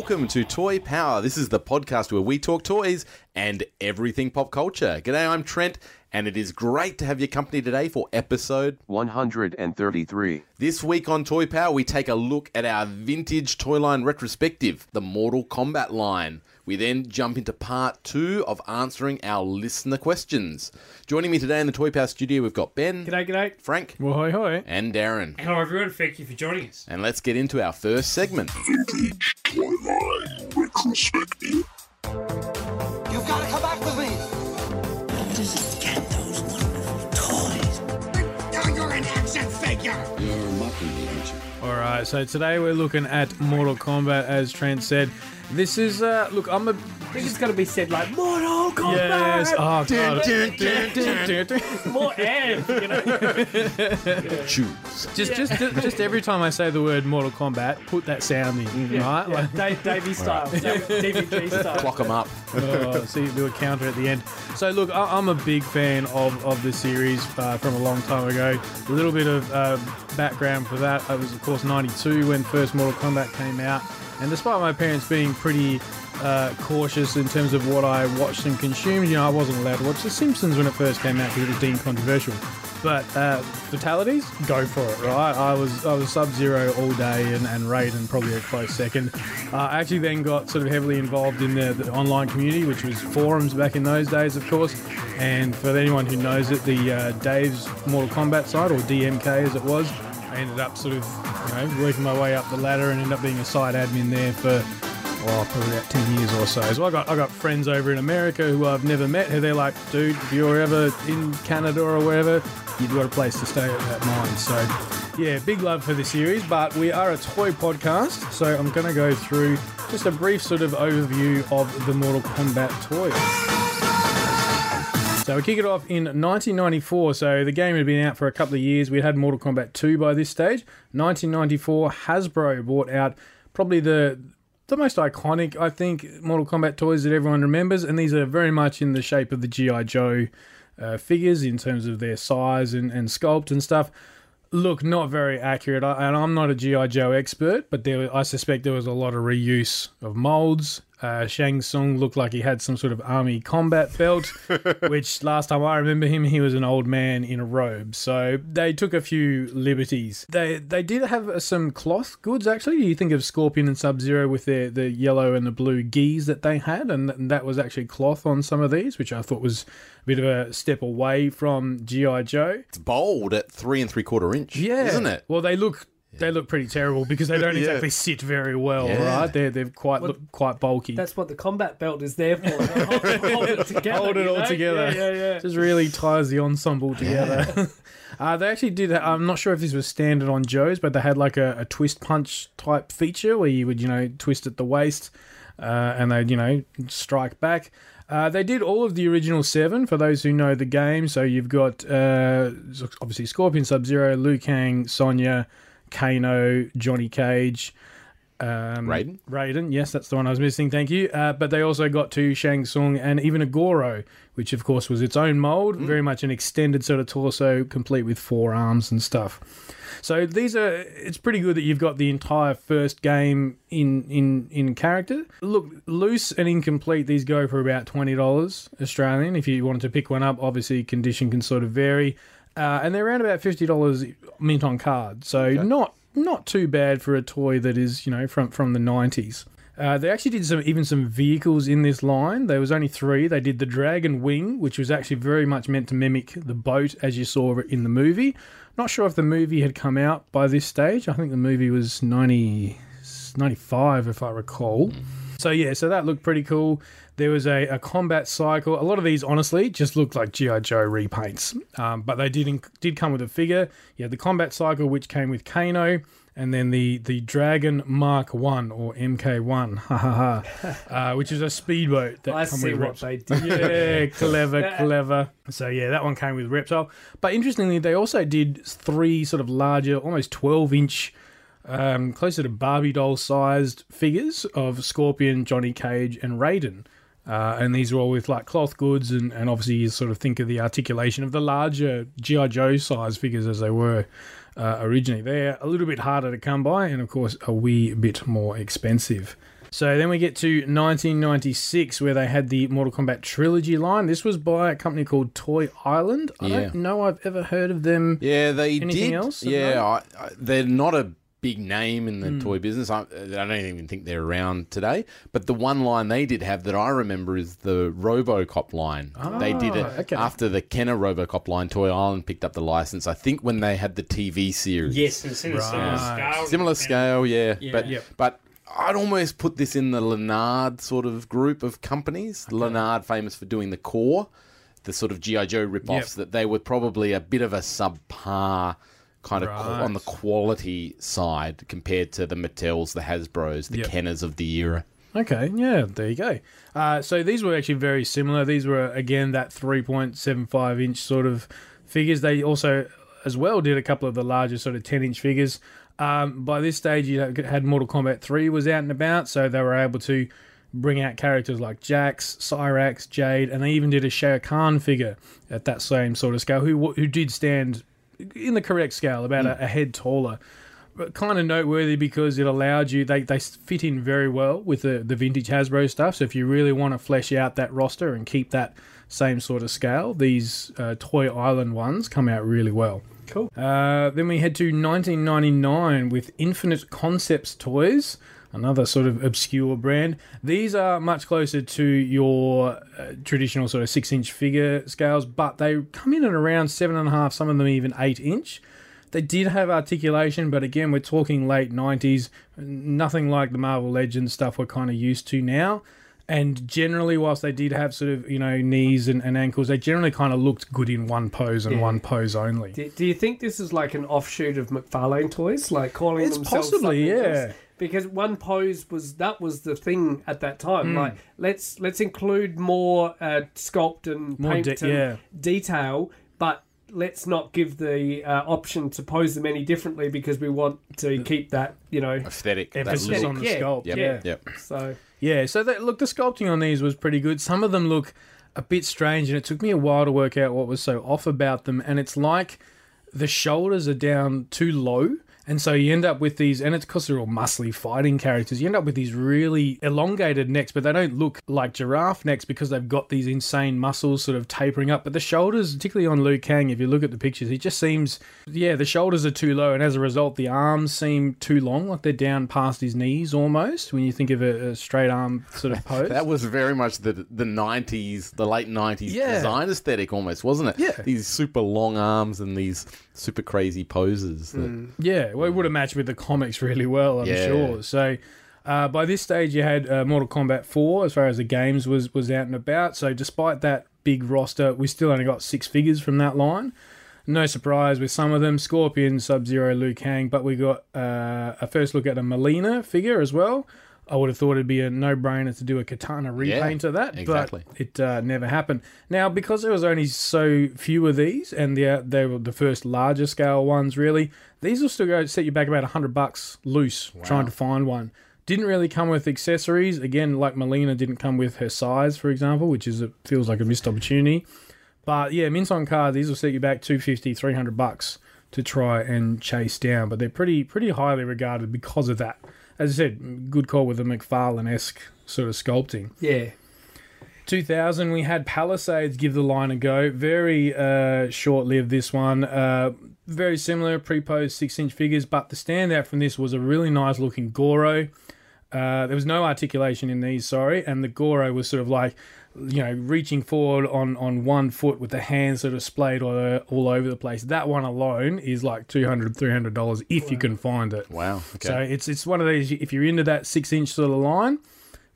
Welcome to Toy Power. This is the podcast where we talk toys and everything pop culture. G'day, I'm Trent, and it is great to have your company today for episode 133. This week on Toy Power, we take a look at our vintage toy line retrospective, the Mortal Kombat line. We then jump into part two of answering our listener questions. Joining me today in the Toy Power studio, we've got Ben, G'day, g'day. Frank, Well, hoi, hoi. and Darren. Hello, everyone. Thank you for joining us. And let's get into our first segment. Vintage Toyline Retrospective. You've got to come back with me. doesn't get those wonderful toys. Now you're an action figure. You're mocking me, aren't you? All right, so today we're looking at Mortal Kombat, as Trent said. This is, uh, look, I'm a. I think it's going to be said like Mortal Kombat. Yes, oh, God. Dun, dun, dun, dun, dun. More amp, you know. Choose. Just, just, just every time I say the word Mortal Kombat, put that sound in, right? Yeah, Like, Dave, Davey style, DVG style. Clock them up. oh, so you do a counter at the end. So look, I- I'm a big fan of, of the series uh, from a long time ago. A little bit of uh, background for that. I was of course 92 when first Mortal Kombat came out, and despite my parents being pretty uh, cautious in terms of what I watched and consumed, you know, I wasn't allowed to watch The Simpsons when it first came out because it was deemed controversial. But uh, fatalities, go for it, right? I was I was Sub Zero all day and, and Raiden probably a close second. Uh, I actually then got sort of heavily involved in the, the online community, which was forums back in those days, of course. And for anyone who knows it, the uh, Dave's Mortal Kombat site, or DMK as it was, I ended up sort of you know working my way up the ladder and ended up being a site admin there for well, probably about 10 years or so. So I got I got friends over in America who I've never met who they're like, dude, if you're ever in Canada or wherever, you've got a place to stay at that mine. So yeah, big love for the series, but we are a toy podcast, so I'm going to go through just a brief sort of overview of the Mortal Kombat toys. So we kick it off in 1994. So the game had been out for a couple of years. We had Mortal Kombat 2 by this stage. 1994, Hasbro bought out probably the the most iconic, I think, Mortal Kombat toys that everyone remembers, and these are very much in the shape of the GI Joe uh, figures in terms of their size and, and sculpt and stuff. Look, not very accurate, I- and I'm not a GI Joe expert, but there, I suspect there was a lot of reuse of molds. Uh, Shang Tsung looked like he had some sort of army combat belt, which last time I remember him, he was an old man in a robe. So they took a few liberties. They they did have uh, some cloth goods actually. You think of Scorpion and Sub Zero with their the yellow and the blue gis that they had, and, and that was actually cloth on some of these, which I thought was a bit of a step away from GI Joe. It's bold at three and three quarter inch. Yeah, Isn't it? Well, they look. They look pretty terrible because they don't Yeah. exactly sit very well, Yeah. right? They're they're quite look quite bulky. That's what the combat belt is there for. hold, hold it together. hold it you all know? together. Yeah, yeah, yeah. Just really ties the ensemble together. uh, they actually did. That. I'm not sure if this was standard on Joe's, but they had like a, a twist punch type feature where you would, you know, twist at the waist, uh, and they'd, you know, strike back. Uh, they did all of the original seven for those who know the game. So you've got uh, obviously Scorpion, Sub Zero, Liu Kang, Sonya, Kano, Johnny Cage. Um, Raiden? Raiden, yes, that's the one I was missing. Thank you. Uh, but they also got to Shang Tsung and even a Goro, which of course was its own mold, very much an extended sort of torso, complete with four arms and stuff. So these are. It's pretty good that you've got the entire first game in in in character. Look, loose and incomplete. These go for about twenty dollars Australian. If you wanted to pick one up, obviously condition can sort of vary, uh, and they're around about fifty dollars mint on card. So not not too bad for a toy that is you know from from the nineties. Uh, they actually did some even some vehicles in this line. There was only three. They did the Dragon Wing, which was actually very much meant to mimic the boat as you saw it in the movie. Not sure if the movie had come out by this stage. I think the movie was 90, 95, if I recall. So yeah, so that looked pretty cool. There was a, a combat cycle. A lot of these, honestly, just looked like GI Joe repaints, um, but they did did come with a figure. You had the combat cycle, which came with Kano, and then the the Dragon Mark One or MK1, ha ha ha, uh, which is a speedboat that I come see with what reps. they did. Yeah, clever, clever. So yeah, that one came with Reptile. But interestingly, they also did three sort of larger, almost twelve inch, um, closer to Barbie doll sized figures of Scorpion, Johnny Cage, and Raiden. Uh, and these are all with like cloth goods, and, and obviously you sort of think of the articulation of the larger GI Joe size figures as they were uh, originally. They're a little bit harder to come by, and of course a wee bit more expensive. So then we get to 1996, where they had the Mortal Kombat trilogy line. This was by a company called Toy Island. I Yeah. don't know I've ever heard of them. Yeah, they Anything did. else Yeah. I, I, they're not a big name in the Hmm. toy business. I, I don't even think they're around today. But the one line they did have that I remember is the RoboCop line. they did it Ah, okay. after the Kenner RoboCop line. Toy Island picked up the license. I think when they had the TV series. Yes, and similar, similar Right. scale. Similar scale, yeah. But Yep. but I'd almost put this in the Lanard sort of group of companies. Lanard famous for doing the Corps, the sort of GI Joe rip-offs Yep. that they were probably a bit of a subpar kind of qu- on the quality side compared to the Mattels, the Hasbros, the Yep. Kenners of the era. Okay, yeah, there you go. Uh, so these were actually very similar. These were again that 3.75 inch sort of figures. They also, as well, did a couple of the larger sort of 10 inch figures. Um, by this stage, you had Mortal Kombat 3 was out and about, so they were able to bring out characters like Jax, Cyrax, Jade, and they even did a Shao Kahn figure at that same sort of scale, who who did stand in the correct scale, about a, a head taller But kind of noteworthy because it allowed you they, they fit in very well with the, the vintage Hasbro stuff. So if you really want to flesh out that roster and keep that same sort of scale, these uh, Toy Island ones come out really well. Cool. Uh, then we head to 1999 with Infinite Concepts Toys, another sort of obscure brand. These are much closer to your uh, traditional sort of six inch figure scales, but they come in at around seven and a half, some of them even eight inch. They did have articulation, but again, we're talking late 90s, nothing like the Marvel Legends stuff we're kind of used to now. And generally, whilst they did have sort of, you know, knees and, and ankles, they generally kind of looked good in one pose and Yeah. one pose only. Do, do you think this is like an offshoot of McFarlane toys, like calling It's themselves possibly, yeah. else? Because one pose was that was the thing at that time. Hmm. Like let's let's include more uh, sculpt and More paint de- and yeah. detail, but let's not give the uh, option to pose them any differently because we want to keep that you know. Aesthetic. Emphasis look. on the Yeah, sculpt. Yep, Yeah. yep. So Yeah, so that, look, the sculpting on these was pretty good. Some of them look a bit strange, and it took me a while to work out what was so off about them. And it's like the shoulders are down too low. And so you end up with these, and it's because they're all muscly fighting characters. You end up with these really elongated necks, but they don't look like giraffe necks because they've got these insane muscles sort of tapering up. But the shoulders, particularly on Liu Kang, if you look at the pictures, he just seems, yeah, the shoulders are too low, and as a result, the arms seem too long, like they're down past his knees almost. When you think of a, a straight arm sort of pose, That was very much the the nineties, the late nineties Yeah. design aesthetic, almost, wasn't it? Yeah. These super long arms and these super crazy poses. That, Yeah, well, it would have matched with the comics really well, I'm Yeah. sure. So, uh, by this stage, you had uh, Mortal Kombat 4 as far as the games was was out and about. So, despite that big roster, we still only got six figures from that line. No surprise with some of them Scorpion, Sub Zero, Liu Kang, but we got uh, a first look at a Mileena figure as well. I would have thought it'd be a no brainer to do a Kitana repaint of that, exactly. but it uh, never happened. Now, because there was only so few of these, and they they were the first larger scale ones, really, these will still go set you back about hundred bucks loose trying to find one. Didn't really come with accessories. Again, like Mileena didn't come with her size, for example, which is it feels like a missed opportunity. But yeah, mints on card, these will set you back 250, 300 bucks to try and chase down. But they're pretty pretty highly regarded because of that. As I said, good call with the McFarlane esque sort of sculpting. yeah, 2000, we had Palisades give the line a go. Very uh, short lived, this one. Uh, very similar, pre posed six inch figures, but the standout from this was a really nice looking Goro. Uh, there was no articulation in these, sorry, and the Goro was sort of like, you know, reaching forward on, on one foot with the hands sort of splayed all, all over the place. That one alone is like $200, $300 if you can find it. wow. Okay. So it's it's one of these, if you're into that six inch sort of line,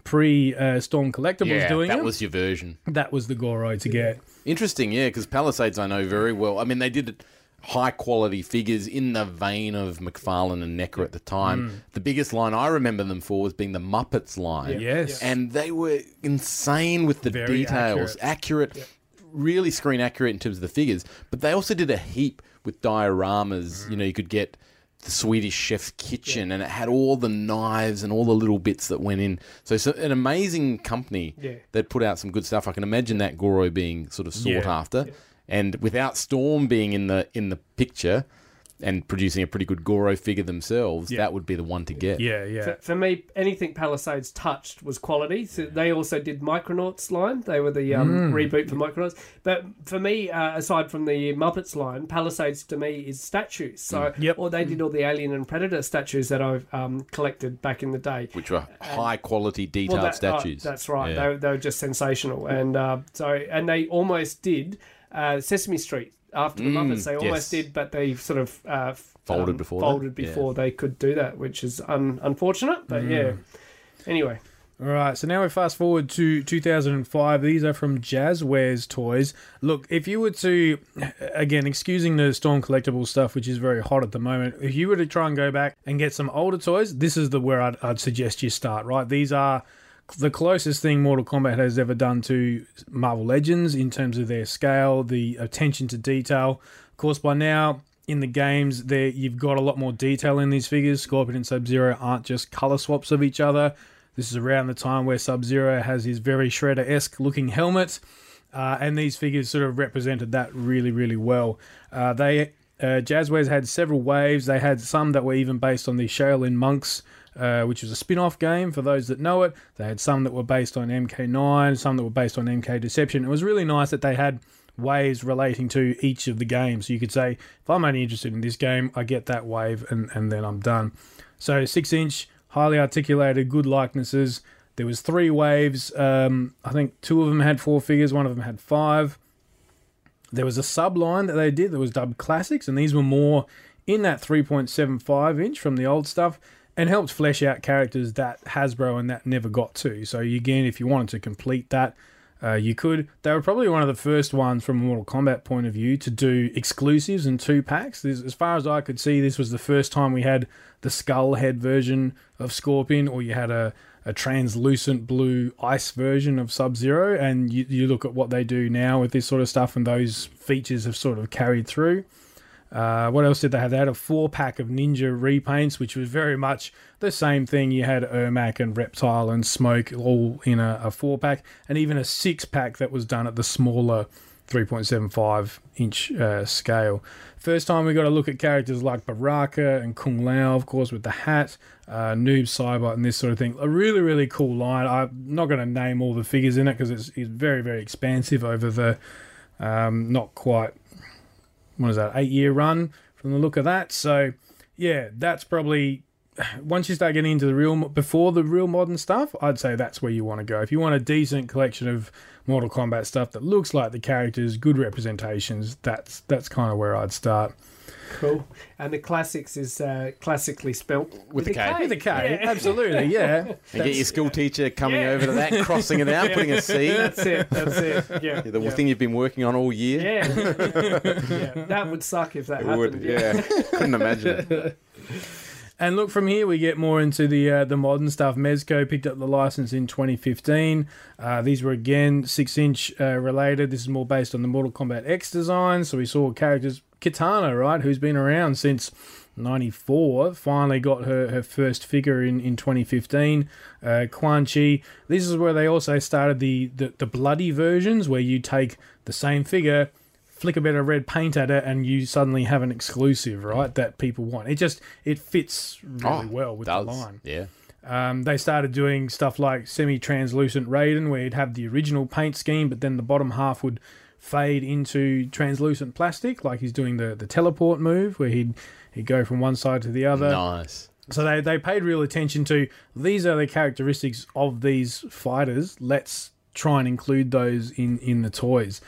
pre uh, Storm Collectibles yeah, doing that it, was your version. that was the Goro to get. Interesting, yeah, because Palisades I know very well. I mean, they did it. High quality figures in the vein of McFarlane and NECA at the time. Mm. The biggest line I remember them for was being the Muppets line. Yes. And they were insane with the Very details. Accurate, really screen accurate in terms of the figures. But they also did a heap with dioramas. Mm. You know, you could get the Swedish chef's kitchen and it had all the knives and all the little bits that went in. So it's an amazing company Yeah. that put out some good stuff. I can imagine that Goro being sort of sought Yeah. after. And without Storm being in the in the picture and producing a pretty good Goro figure themselves, Yeah. that would be the one to get. Yeah, yeah. For, for me, anything Palisades touched was quality. So they also did Micronauts line. They were the um, reboot for Micronauts. But for me, uh, aside from the Muppets line, Palisades to me is statues. So, Yep. or they did all the Alien and Predator statues that I've um, collected back in the day. Which were high quality detailed that- oh, statues. that's right. Yeah. They, were- they were just sensational, and uh, so and they almost did uh, Sesame Street after the Muppets. They almost Mm, yes. did, but they sort of uh, f- Folded before that? folded before they could do that, which is un- unfortunate. But yeah. Mm. Anyway, All right, so now we fast forward to 2005. These are from Jazzwares Toys. Look, if you were to, again, excusing the Storm collectible stuff, which is very hot at the moment, if you were to try and go back and get some older toys, this is the where I'd, I'd suggest you start. Right, these are the closest thing Mortal Kombat has ever done to Marvel Legends in terms of their scale, the attention to detail. Of course, by now in the games, there you've got a lot more detail in these figures. Scorpion and Sub Zero aren't just color swaps of each other. This is around the time where Sub Zero has his very Shredder esque looking helmet, uh, and these figures sort of represented that really, really well. Uh, they uh, Jazzwares had several waves. They had some that were even based on the Shaolin Monks, uh, which was a spin off game for those that know it. They had some that were based on MK9, some that were based on MK Deception. It was really nice that they had waves relating to each of the games. So you could say, if I'm only interested in this game, I get that wave and, and then I'm done. So six inch, highly articulated, good likenesses. There was three waves. Um, I think two of them had four figures, one of them had five. There was a sub line that they did that was dubbed classics, and these were more in that 3.75 inch from the old stuff and helped flesh out characters that Hasbro and that never got to. So again, if you wanted to complete that, uh, you could. They were probably one of the first ones from a Mortal Kombat point of view to do exclusives and two packs. This, as far as I could see, this was the first time we had the skull head version of Scorpion, or you had a, a translucent blue ice version of Sub Zero. And you, you look at what they do now with this sort of stuff, and those features have sort of carried through. Uh, what else did they have? They had a four pack of Ninja repaints, which was very much the same thing. You had Ermac and Reptile and Smoke all in a, a four pack, and even a six pack that was done at the smaller 3.75 inch uh, scale. First time we got to look at characters like Baraka and Kung Lao, of course, with the hat, uh, Noob Saibot, and this sort of thing. A really, really cool line. I'm not going to name all the figures in it because it's, it's very, very expansive over the um, not quite what is that eight year run from the look of that. So yeah that's probably once you start getting into the real before the real modern stuff i'd say that's where you want to go. If you want a decent collection of mortal kombat stuff that looks like the characters good representations that's that's kind of where i'd start cool. And the classics is uh, classically spelt With a K. with a k absolutely yeah and get your school teacher coming Yeah. over to that, crossing it out, putting a C. That's it. That's it. Yeah. The yeah. thing you've been working on all year. Yeah. yeah. That would suck if that It happened. would, yeah. Couldn't imagine it. And look, from here we get more into the uh, the modern stuff. Mezco picked up the license in 2015. Uh, these were again six inch uh, related. This is more based on the Mortal Kombat X design. So we saw characters Kitana, right, who's been around since 94, finally got her, her first figure in, in 2015. Uh, Quan Chi. This is where they also started the, the, the bloody versions, where you take the same figure, flick a bit of red paint at it, and you suddenly have an exclusive, right, that people want. It just it fits really Oh, well with does. the line. Yeah. Um, they started doing stuff like semi-translucent Raiden, where you'd have the original paint scheme, but then the bottom half would fade into translucent plastic, like he's doing the, the teleport move, where he'd he'd go from one side to the other. Nice. So they, they paid real attention to these are the characteristics of these fighters. Let's try and include those in, in the toys.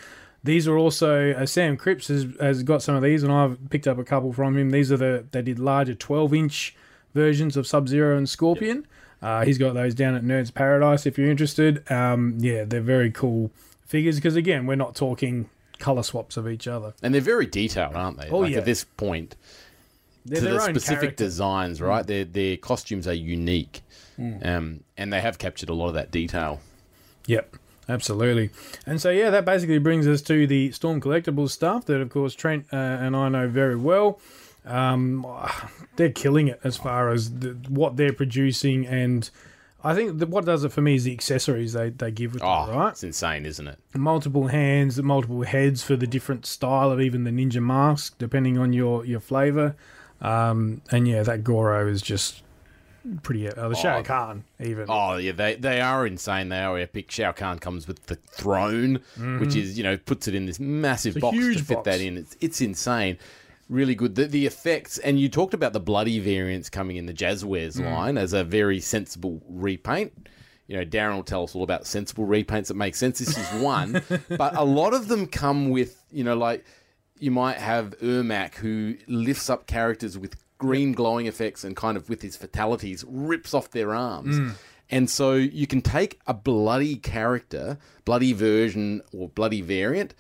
These are also uh, Sam Cripps has, has got some of these, and I've picked up a couple from him. These are the they did larger twelve inch versions of Sub Zero and Scorpion. Uh, he's got those down at Nerds Paradise if you're interested. Um, yeah, they're very cool figures because again, we're not talking color swaps of each other. And they're very detailed, aren't they? Oh, like yeah. At this point, They're to their the own specific character. Mm. designs, right? Their their costumes are unique, um, and they have captured a lot of that detail. Yep, absolutely. And so, yeah, that basically brings us to the Storm Collectibles stuff that, of course, Trent uh, and I know very well. Um, they're killing it as far as the, what they're producing. And I think that what does it for me is the accessories they, they give with Oh, it, right? it's insane, isn't it? Multiple hands, multiple heads for the different style of even the ninja mask, depending on your, your flavor. Um, and yeah, that Goro is just pretty. Uh, the Shao Kahn, even. Oh yeah, they they are insane. They are epic. Shao Kahn comes with the throne, which is you know puts it in this massive Mm-hmm. Box to fit box. that in. It's it's insane. Really good. The, the effects, and you talked about the bloody variants coming in the Jazzwares Mm. line as a very sensible repaint. You know, Darren will tell us all about sensible repaints that make sense. This is one, but a lot of them come with, you know, like you might have Ermac who lifts up characters with green glowing effects and kind of with his fatalities rips off their arms. Mm. And so you can take a bloody character, bloody version or bloody variant,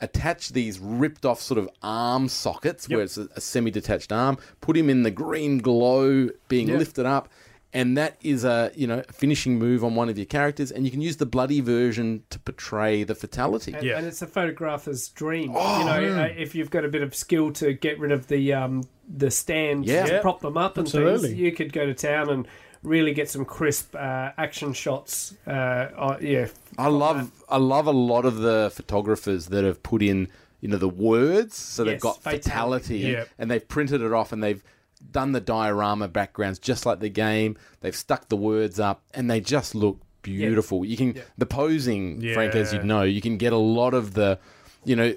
attach these ripped off sort of arm sockets where it's a, a semi detached arm, put him in the green glow being Yeah. lifted up. And that is a you know a finishing move on one of your characters, and you can use the bloody version to portray the fatality. And, Yeah. and it's a photographer's dream. Oh, you know, uh, if you've got a bit of skill to get rid of the um, the stands Yeah. to Yeah. prop them up and Absolutely. things, you could go to town and really get some crisp uh, action shots. Uh, uh, yeah, I love I love a lot of the photographers that have put in you know the words so they've got fatality. fatality Yeah. and they've printed it off and they've done the diorama backgrounds just like the game they've stuck the words up and they just look beautiful you can the posing Frank as you'd know you can get a lot of the you know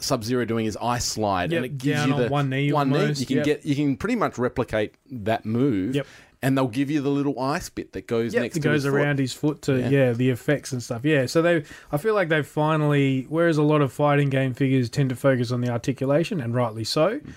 Sub Zero doing his ice slide Yep, and it gives down you on the one knee one knee you can yep. get you can pretty much replicate that move Yep. and they'll give you the little ice bit that goes Yep, next it to goes his foot. around his foot to Yeah. yeah. the effects and stuff. Yeah, so they I feel like they've finally whereas a lot of fighting game figures tend to focus on the articulation and rightly so. Mm.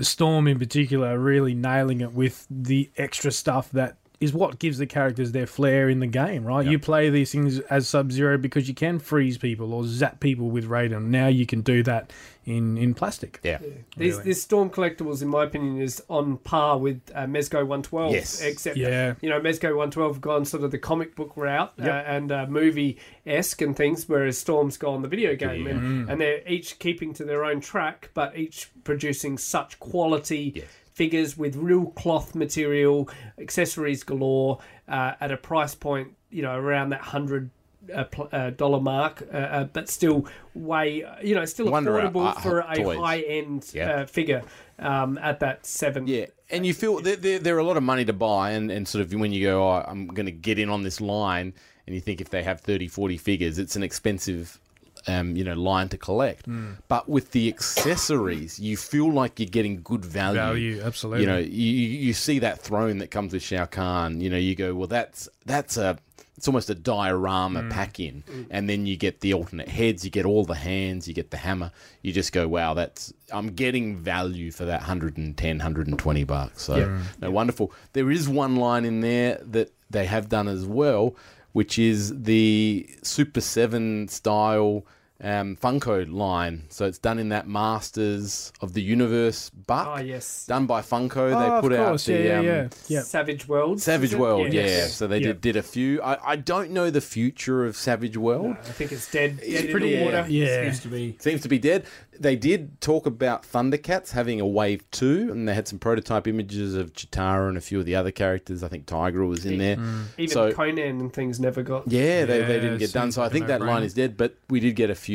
Storm in particular really nailing it with the extra stuff that is what gives the characters their flair in the game, right? You play these things as Sub Zero because you can freeze people or zap people with Raiden. Now you can do that in in plastic. yeah These, Really. this Storm Collectibles, in my opinion, is on par with uh, Mezco 112. Yes. Except, Yeah. you know, Mezco 112 gone sort of the comic book route uh, and uh, movie esque and things, whereas Storm's gone the video game. Mm. And, and they're each keeping to their own track, but each producing such quality. Figures with real cloth material, accessories galore, uh, at a price point, you know, around that hundred uh, uh, dollar mark, uh, uh, but still way, you know, still Wonder, affordable uh, for a toys. high end uh, figure um, at that seven. Yeah, and you feel there, there, there are a lot of money to buy, and, and sort of when you go, oh, I'm going to get in on this line, and you think if they have 30, 40 figures, it's an expensive, um, you know, line to collect. Hmm. But with the accessories, you feel like you're getting good value. Value, absolutely. You know, you, you see that throne that comes with Shao Kahn. You know, you go, well, that's that's a it's almost a diorama Hmm. pack in, and then you get the alternate heads, you get all the hands, you get the hammer. You just go, wow, that's I'm getting value for that 110, 120 bucks. So no wonderful. There is one line in there that they have done as well, which is the Super Seven style. Um, Funko line, so it's done in that Masters of the Universe buck. Oh, yes. done by Funko. Oh, they of put course. out the yeah, um, yeah, yeah. Yep. Savage World. Savage World, yeah. So they Yeah. did, did a few. I, I don't know the future of Savage World. I think it's dead. dead in pretty- the water. yeah. Seems to be. Seems to be dead. They did talk about Thundercats having a wave two, and they had some prototype images of Cheetara and a few of the other characters. I think Tiger was in there. Even So- Conan and things never got. Yeah, they, they didn't get done. So I think that line no-brainer. is dead. But we did get a few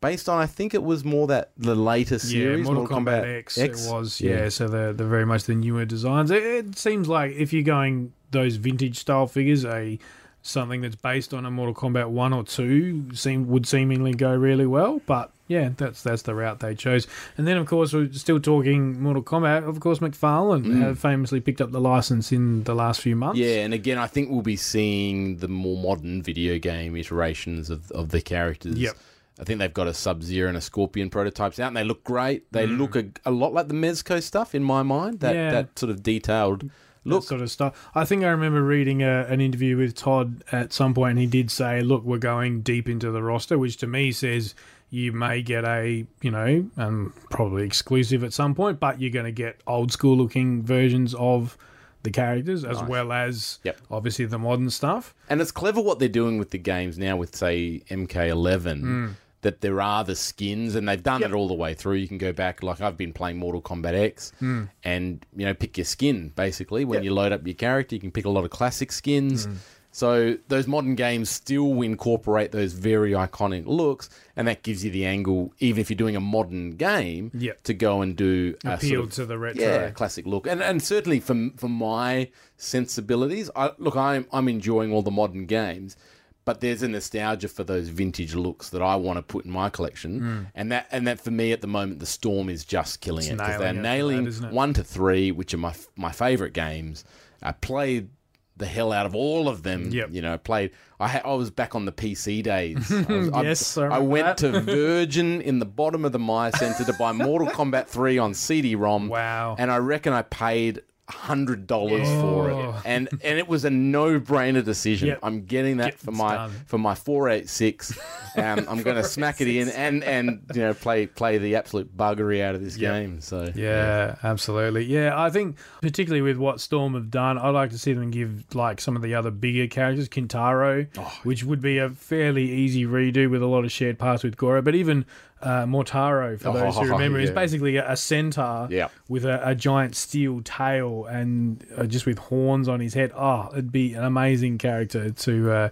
based on. I think it was more that the later series, yeah, Mortal, Kombat, X, It was yeah. So they're, they're very much the newer designs. It, it seems like if you're going those vintage style figures, a something that's based on a Mortal Kombat one or two seem would seemingly go really well. But yeah, that's that's the route they chose. And then of course we're still talking Mortal Kombat. Of course, McFarlane mm. have famously picked up the license in the last few months. Yeah, and again, I think we'll be seeing the more modern video game iterations of, of the characters. Yep. I think they've got a Sub Zero and a Scorpion prototypes out, and they look great. They Mm. look a, a lot like the Mezco stuff in my mind. That Yeah. that sort of detailed that look. sort of stuff. I think I remember reading a, an interview with Todd at some point, and he did say, "Look, we're going deep into the roster," which to me says you may get a you know um, probably exclusive at some point, but you're going to get old school looking versions of the characters as well as Yep. obviously the modern stuff. And it's clever what they're doing with the games now with say MK11 that there are the skins and they've done Yep. it all the way through. You can go back like I've been playing Mortal Kombat X hmm. and you know pick your skin basically when you load up your character you can pick a lot of classic skins. Hmm. So those modern games still incorporate those very iconic looks and that gives you the angle even if you're doing a modern game Yep. to go and do a Appeal sort of- to the retro. yeah, classic look, and and certainly for for my sensibilities, I look, I'm I'm enjoying all the modern games, but there's a nostalgia for those vintage looks that I want to put in my collection, hmm. and that and that for me at the moment, the Storm is just killing it because they're nailing that, one to three, which are my my favorite games. I played the hell out of all of them. Yep. You know, played. I ha- I was back on the PC days. I was- Yes, I I, remember went to Virgin in the bottom of the Myer Centre to buy Mortal Kombat 3 on CD-ROM. Wow. And I reckon I paid hundred dollars for Oh. it, and and it was a no-brainer decision. Yep. I'm getting that for my done. for my four eight six. Um, I'm going to smack it in and and you know play play the absolute buggery out of this Yep. game. So Yeah, absolutely. Yeah, I think particularly with what Storm have done, I'd like to see them give like some of the other bigger characters, Kintaro, Oh. which would be a fairly easy redo with a lot of shared parts with Goro, but even uh, Motaro, for those who Oh, remember, is basically a, a centaur Yeah. with a, a giant steel tail and uh, just with horns on his head. Oh, it'd be an amazing character to uh,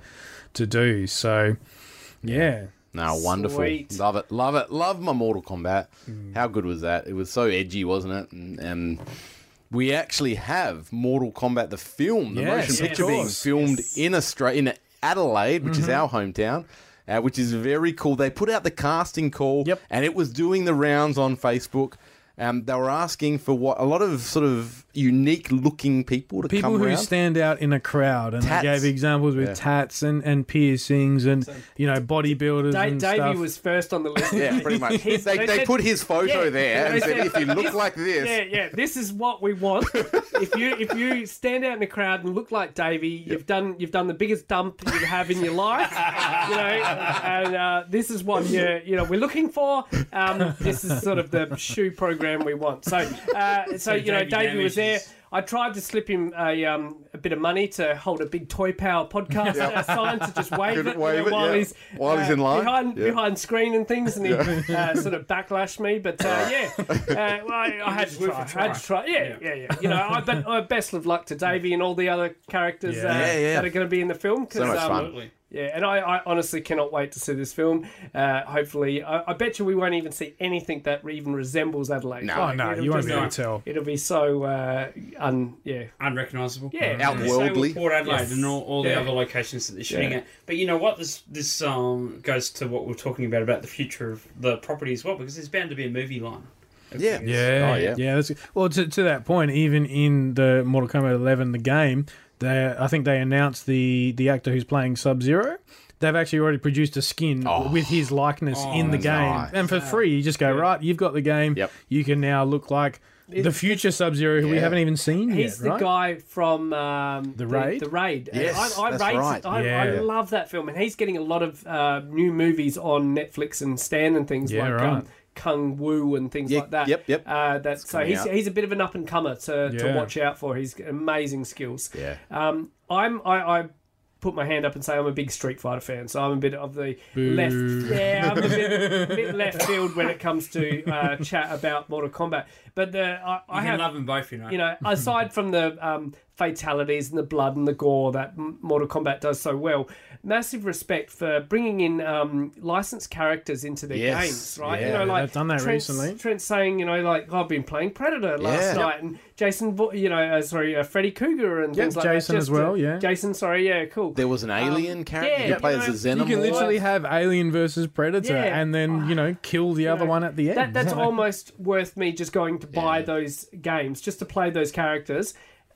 to do. So, yeah. No, wonderful. Sweet. Love it. Love it. Love my Mortal Kombat. Mm. How good was that? It was so edgy, wasn't it? And, and we actually have Mortal Kombat the film, the Yes, motion of picture being course. filmed in Australia, in Adelaide, which is Mm-hmm. our hometown. Uh, which is very cool. They put out the casting call, Yep. and it was doing the rounds on Facebook. Um, they were asking for what a lot of sort of unique looking people to come with. people come who around. stand out in a crowd, and Tats. they gave examples with Yeah. tats and, and piercings and you know bodybuilders Da- and Davey stuff. was first on the list. yeah, pretty much. they, His- they they said- put his photo Yeah, there and said, said- "If you look like this, Yeah, yeah. This is what we want. if you if you stand out in the crowd and look like Davey, you've done you've done the biggest dump you have in your life. You know, and uh, this is what you you know we're looking for. Um, this is sort of the shoe program we want. So uh, so you know Davey Davey was there. Damages. I tried to slip him a um, a bit of money to hold a big Toy Power podcast uh, sign to just wave Could it, wave you know, it, while yeah. he's While he's uh, in line, behind yeah. behind screen and things, and he uh, sort of backlashed me. But uh, yeah, uh, well, I, I had to worth try. a I had to try. Yeah, yeah, yeah. You know, I, but uh, best of luck to Davey and all the other characters Yeah. uh, Yeah, yeah. that are going to be in the film. 'cause, So much um, fun. Absolutely. Yeah, and I, I honestly cannot wait to see this film. Uh, hopefully, I, I bet you we won't even see anything that even resembles Adelaide. No. oh no, you won't be able to tell. It'll be so uh, un yeah. Unrecognisable. Yeah. Outworldly. Same with Port Adelaide Yes. and all, all the other locations that they're shooting Yeah. at. But you know what? This this um, goes to what we're talking about about the future of the property as well, because there's bound to be a movie line. of Yeah. Yeah, Oh, yeah. yeah. That's, well, to, to that point, even in the Mortal Kombat 11, the game, they I think they announced the the actor who's playing Sub Zero. They've actually already produced a skin with his likeness Oh, in the game, nice. and for free, you just go right. You've got the game. Yep. You can now look like the future Sub Zero, who we haven't even seen He's yet. the right? guy from um, The Raid? The, Raid. Yes, I, I that's rate- right. I, I love that film, and he's getting a lot of uh, new movies on Netflix and Stan and things Yeah, like right. um, Kung Wu and things Yeah, like that. yep, yep. Uh, that so he's out. he's a bit of an up and comer to, to watch out for. He's amazing skills. Yeah. Um, I'm I. I Put my hand up and say I'm a big Street Fighter fan, so I'm a bit of the left. Yeah, I'm a bit, bit left field when it comes to uh, chat about Mortal Kombat. But the, I, You I can have love them both, you know. you know, aside from the um, fatalities and the blood and the gore that Mortal Kombat does so well, massive respect for bringing in um, licensed characters into their Yes, games, right? yeah. you know, like They've done that Trent's- recently. Trent's saying, you know, like I've been playing Predator last Yeah. night, and Jason, you know, uh, sorry, uh, Freddy Krueger and Yep, things like Jason that. as well, yeah. Jason, sorry, yeah, cool. There was an alien character yeah, you play you as know, a xenomorph. You can literally have Alien versus Predator, Yeah. and then you know kill the other know, one at the end. That, that's almost worth me just going to buy Yeah. those games just to play those characters.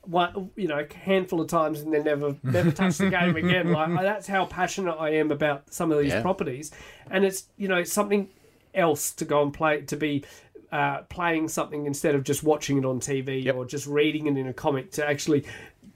One, you know, a handful of times and then never, never touch the game again. Like that's how passionate I am about some of these Yeah. properties, and it's you know something else to go and play to be uh, playing something instead of just watching it on TV Yep. or just reading it in a comic to actually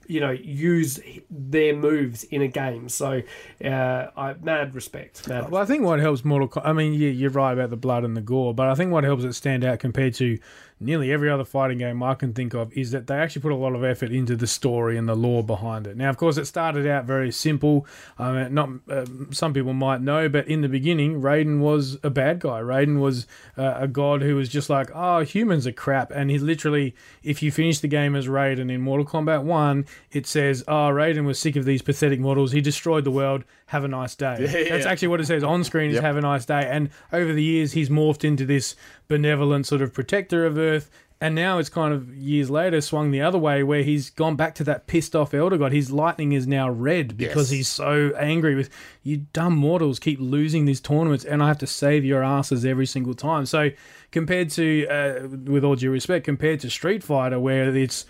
you know use their moves in a game. So uh, I mad respect. Mad Well, I think what helps Mortal Kombat, I mean, yeah, you're right about the blood and the gore, but I think what helps it stand out compared to nearly every other fighting game I can think of is that they actually put a lot of effort into the story and the lore behind it. Now, of course, it started out very simple. Um, not uh, some people might know, but in the beginning, Raiden was a bad guy. Raiden was uh, a god who was just like, oh, humans are crap, and he literally, if you finish the game as Raiden in Mortal Kombat One, it says, oh, Raiden was sick of these pathetic models. He destroyed the world. Have a nice day. Yeah, That's actually what it says on screen is Yep. have a nice day. And over the years, he's morphed into this benevolent sort of protector of Earth. And now it's kind of years later swung the other way where he's gone back to that pissed off Elder God. His lightning is now red because Yes. he's so angry with you dumb mortals keep losing these tournaments and I have to save your asses every single time. So compared to, uh, with all due respect, compared to Street Fighter where it's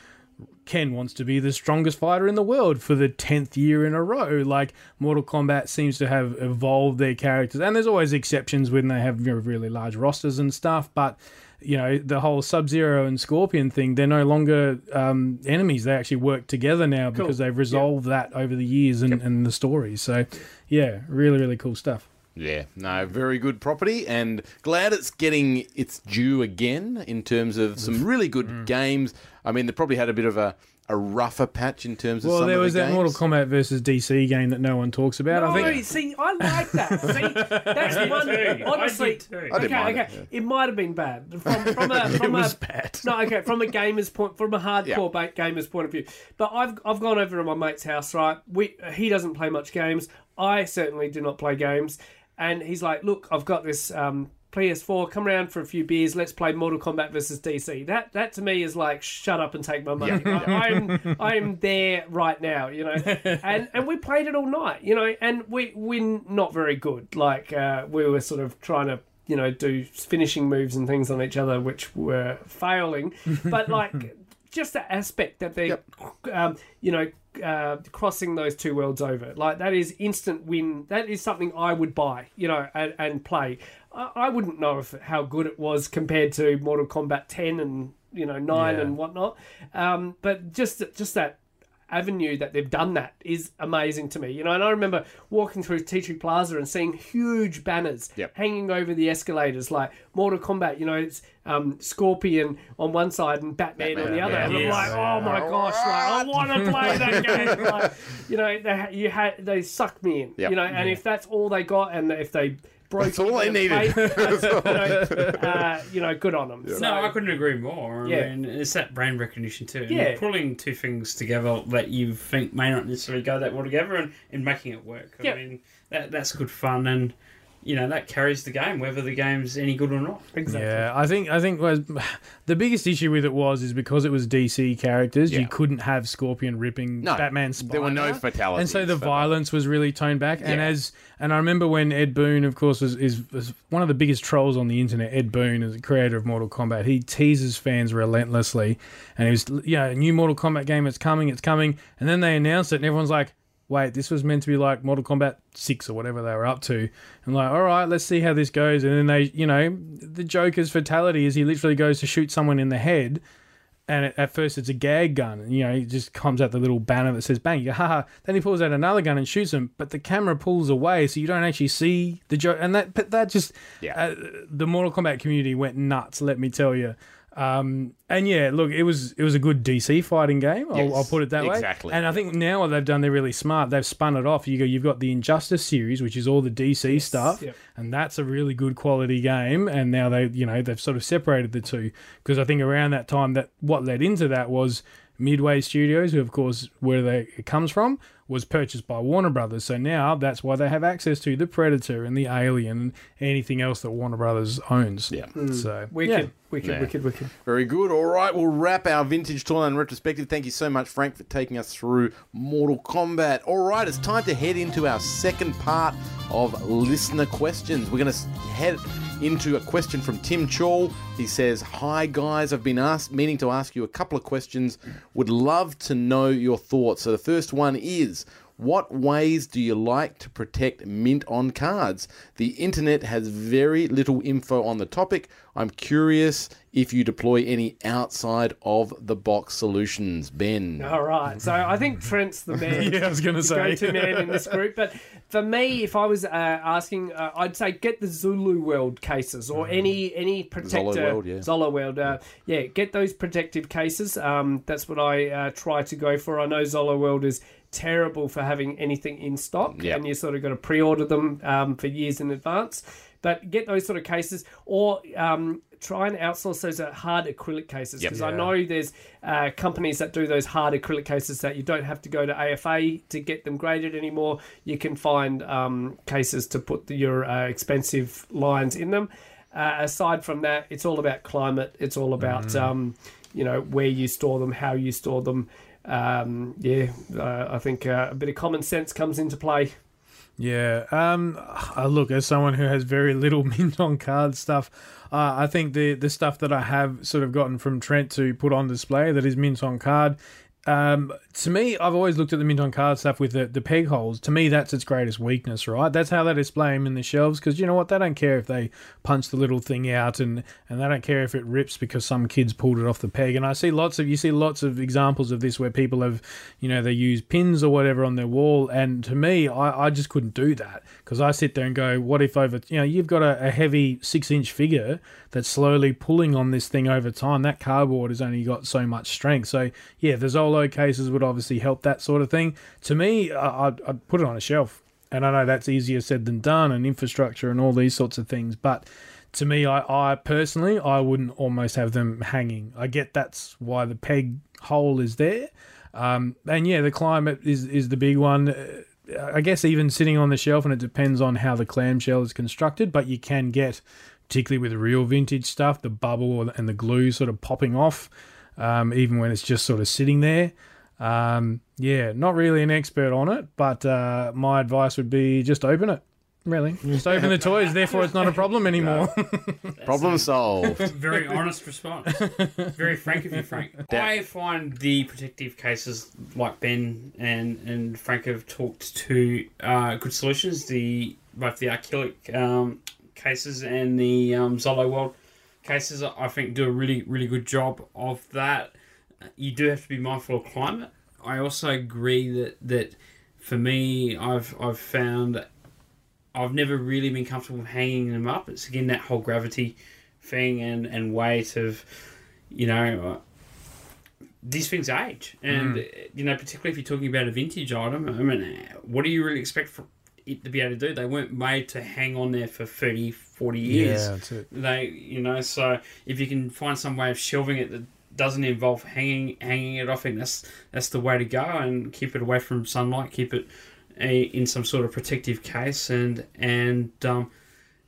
Ken wants to be the strongest fighter in the world for the 10th year in a row. Like, Mortal Kombat seems to have evolved their characters. And there's always exceptions when they have you know, really large rosters and stuff. But, you know, the whole Sub Zero and Scorpion thing, they're no longer um, enemies. They actually work together now because they've resolved that over the years and, and the stories. So, yeah, really, really cool stuff. Yeah, no, very good property, and glad it's getting its due again in terms of some really good Mm. games. I mean, they probably had a bit of a, a rougher patch in terms of Well, some there of was the that games. Mortal Kombat versus DC game that no one talks about. No, I think see, I like that. See, that's did one. too. Honestly. I didn't okay, mind okay, it, it, might have been bad from from a from was a bad. no, okay, from a gamer's point, from a hardcore ba- gamer's point of view. But I've I've gone over to my mate's house. Right, we he doesn't play much games. I certainly do not play games, and he's like, "Look, I've got this." Um, PS4, come around for a few beers. Let's play Mortal Kombat versus DC. That that to me is like shut up and take my money. I, I'm I'm there right now, you know. And and we played it all night, you know. And we we're not very good. Like uh, we were sort of trying to you know do finishing moves and things on each other, which were failing. But like just the aspect that they, um, you know. Uh, crossing those two worlds over like that is instant win that is something i would buy you know and, and play I, I wouldn't know if how good it was compared to mortal kombat 10 and you know 9 Yeah. and whatnot um, but just just that avenue that they've done that is amazing to me. You know and i remember walking through tea tree plaza and seeing huge banners Yep. hanging over the escalators like mortal kombat you know it's um, scorpion on one side and batman, on the other. yeah, and i'm like oh my gosh like i want to play that game. Like, you know they you had they sucked me in Yep. you know and if that's all they got and if they broke That's all they even needed. that's, you, know, uh, you know good on them So- No, I couldn't agree more. I Yeah. mean, it's that brand recognition too. And Yeah. Pulling two things together that you think may not necessarily go that well together and, and making it work. I Yeah. mean, that that's good fun and, you know, that carries the game, whether the game's any good or not. exactly Yeah, I think I think was the biggest issue with it was is because it was DC characters, Yeah. you couldn't have Scorpion ripping No, Batman's spine. there were no fatalities and so the for- violence was really toned back. And as and I remember when Ed Boon, of course, was is was one of the biggest trolls on the internet. Ed Boon, is the creator of Mortal Kombat, he teases fans relentlessly, and he was yeah, a new Mortal Kombat game, it's coming, it's coming, and then they announced it, and everyone's like. Wait, this was meant to be like Mortal Kombat 6 or whatever they were up to. And like, all right, let's see how this goes. And then they, you know, the Joker's fatality is he literally goes to shoot someone in the head and at, at first it's a gag gun. And, you know, he just comes out the little banner that says bang. You go, haha. Then he pulls out another gun and shoots him, but the camera pulls away, so you don't actually see the joke. And that, but that just, Yeah. uh, the Mortal Kombat community went nuts. Let me tell you. Um, and yeah, look, it was it was a good DC fighting game. I'll, Yes, I'll put it that way. exactly. And I think now what they've done, they're really smart. They've spun it off. You go, you've got the Injustice series, which is all the DC stuff, yep. and that's a really good quality game. And now they, you know, they've sort of separated the two because I think around that time that what led into that was Midway Studios, who of course where they it comes from, was purchased by Warner Brothers. So now that's why they have access to the Predator and the Alien and anything else that Warner Brothers owns. Yeah. Hmm. So wicked yeah. wicked Yeah. wicked wicked Very good. All right, we'll wrap our vintage Toyline retrospective. Thank you so much, Frank, for taking us through Mortal Kombat. All right, it's time to head into our second part of listener questions. We're going to head into a question from Tim Chall. He says, "Hi guys, I've been asked, meaning to ask you a couple of questions. Would love to know your thoughts. So the first one is." What ways do you like to protect mint on cards? The internet has very little info on the topic. I'm curious if you deploy any outside of the box solutions. Ben. All right. So I think Trent's the man. Yeah, I was gonna say. go-to man in this group. But for me, if I was uh, asking, uh, I'd say get the Zolo World cases or any any protector. World, yeah. Zolo World, uh, yeah, get those protective cases. Um, that's what I uh, try to go for. I know Zolo World is terrible for having anything in stock, Yeah. and you sort of got to pre-order them um, for years in advance. But get those sort of cases, or um, try and outsource those uh, hard acrylic cases Yep. because I know there's uh, companies that do those hard acrylic cases that you don't have to go to AFA to get them graded anymore. You can find um, cases to put the, your uh, expensive lines in them. Uh, aside from that, it's all about climate. It's all about um, you know where you store them, how you store them. Um, yeah, uh, I think uh, a bit of common sense comes into play. Yeah. Um. uh, look, as someone who has very little mint on card stuff, uh, I think the the stuff that I have sort of gotten from Trent to put on display that is mint on card. Um, to me, I've always looked at the mint on card stuff with the, the peg holes. To me, that's its greatest weakness, right? That's how they display them in the shelves because you know what? They don't care if they punch the little thing out and, and they don't care if it rips because some kids pulled it off the peg. And I see lots of, you see lots of examples of this where people have, you know, they use pins or whatever on their wall. And to me, I, I just couldn't do that because I sit there and go, what if over, you know, you've got a, a heavy six inch figure that's slowly pulling on this thing over time. That cardboard has only got so much strength. So yeah, the Zolo cases would obviously help that sort of thing. To me, I'd, I'd put it on a shelf. And I know that's easier said than done, and infrastructure and all these sorts of things. But to me, I, I personally, I wouldn't almost have them hanging. I get that's why the peg hole is there. Um, and yeah, the climate is is the big one. Uh, I guess even sitting on the shelf, and it depends on how the clamshell is constructed. But you can get, particularly with real vintage stuff, the bubble and the glue sort of popping off, um, even when it's just sort of sitting there. Um, yeah, not really an expert on it, but uh, my advice would be just open it. Really, just open the toys. Therefore, it's not a problem anymore. Problem solved. Very honest response. Very frank of you, Frank. I find the protective cases, like Ben and, and Frank have talked to, uh, good solutions. The both the acrylic um, cases and the um, Zolo World cases, I think, do a really really good job of that. You do have to be mindful of climate. I also agree that that for me, I've I've found I've never really been comfortable hanging them up. It's again that whole gravity thing and, and weight of, you know, these things age. And, uh, you know, particularly if you're talking about a vintage item, I mean, what do you really expect for it to be able to do? They weren't made to hang on there for 30, 40 years. Yeah, that's it. They, you know, so if you can find some way of shelving it that doesn't involve hanging hanging it, I think that's that's the way to go and keep it away from sunlight, keep it a, in some sort of protective case, and and um,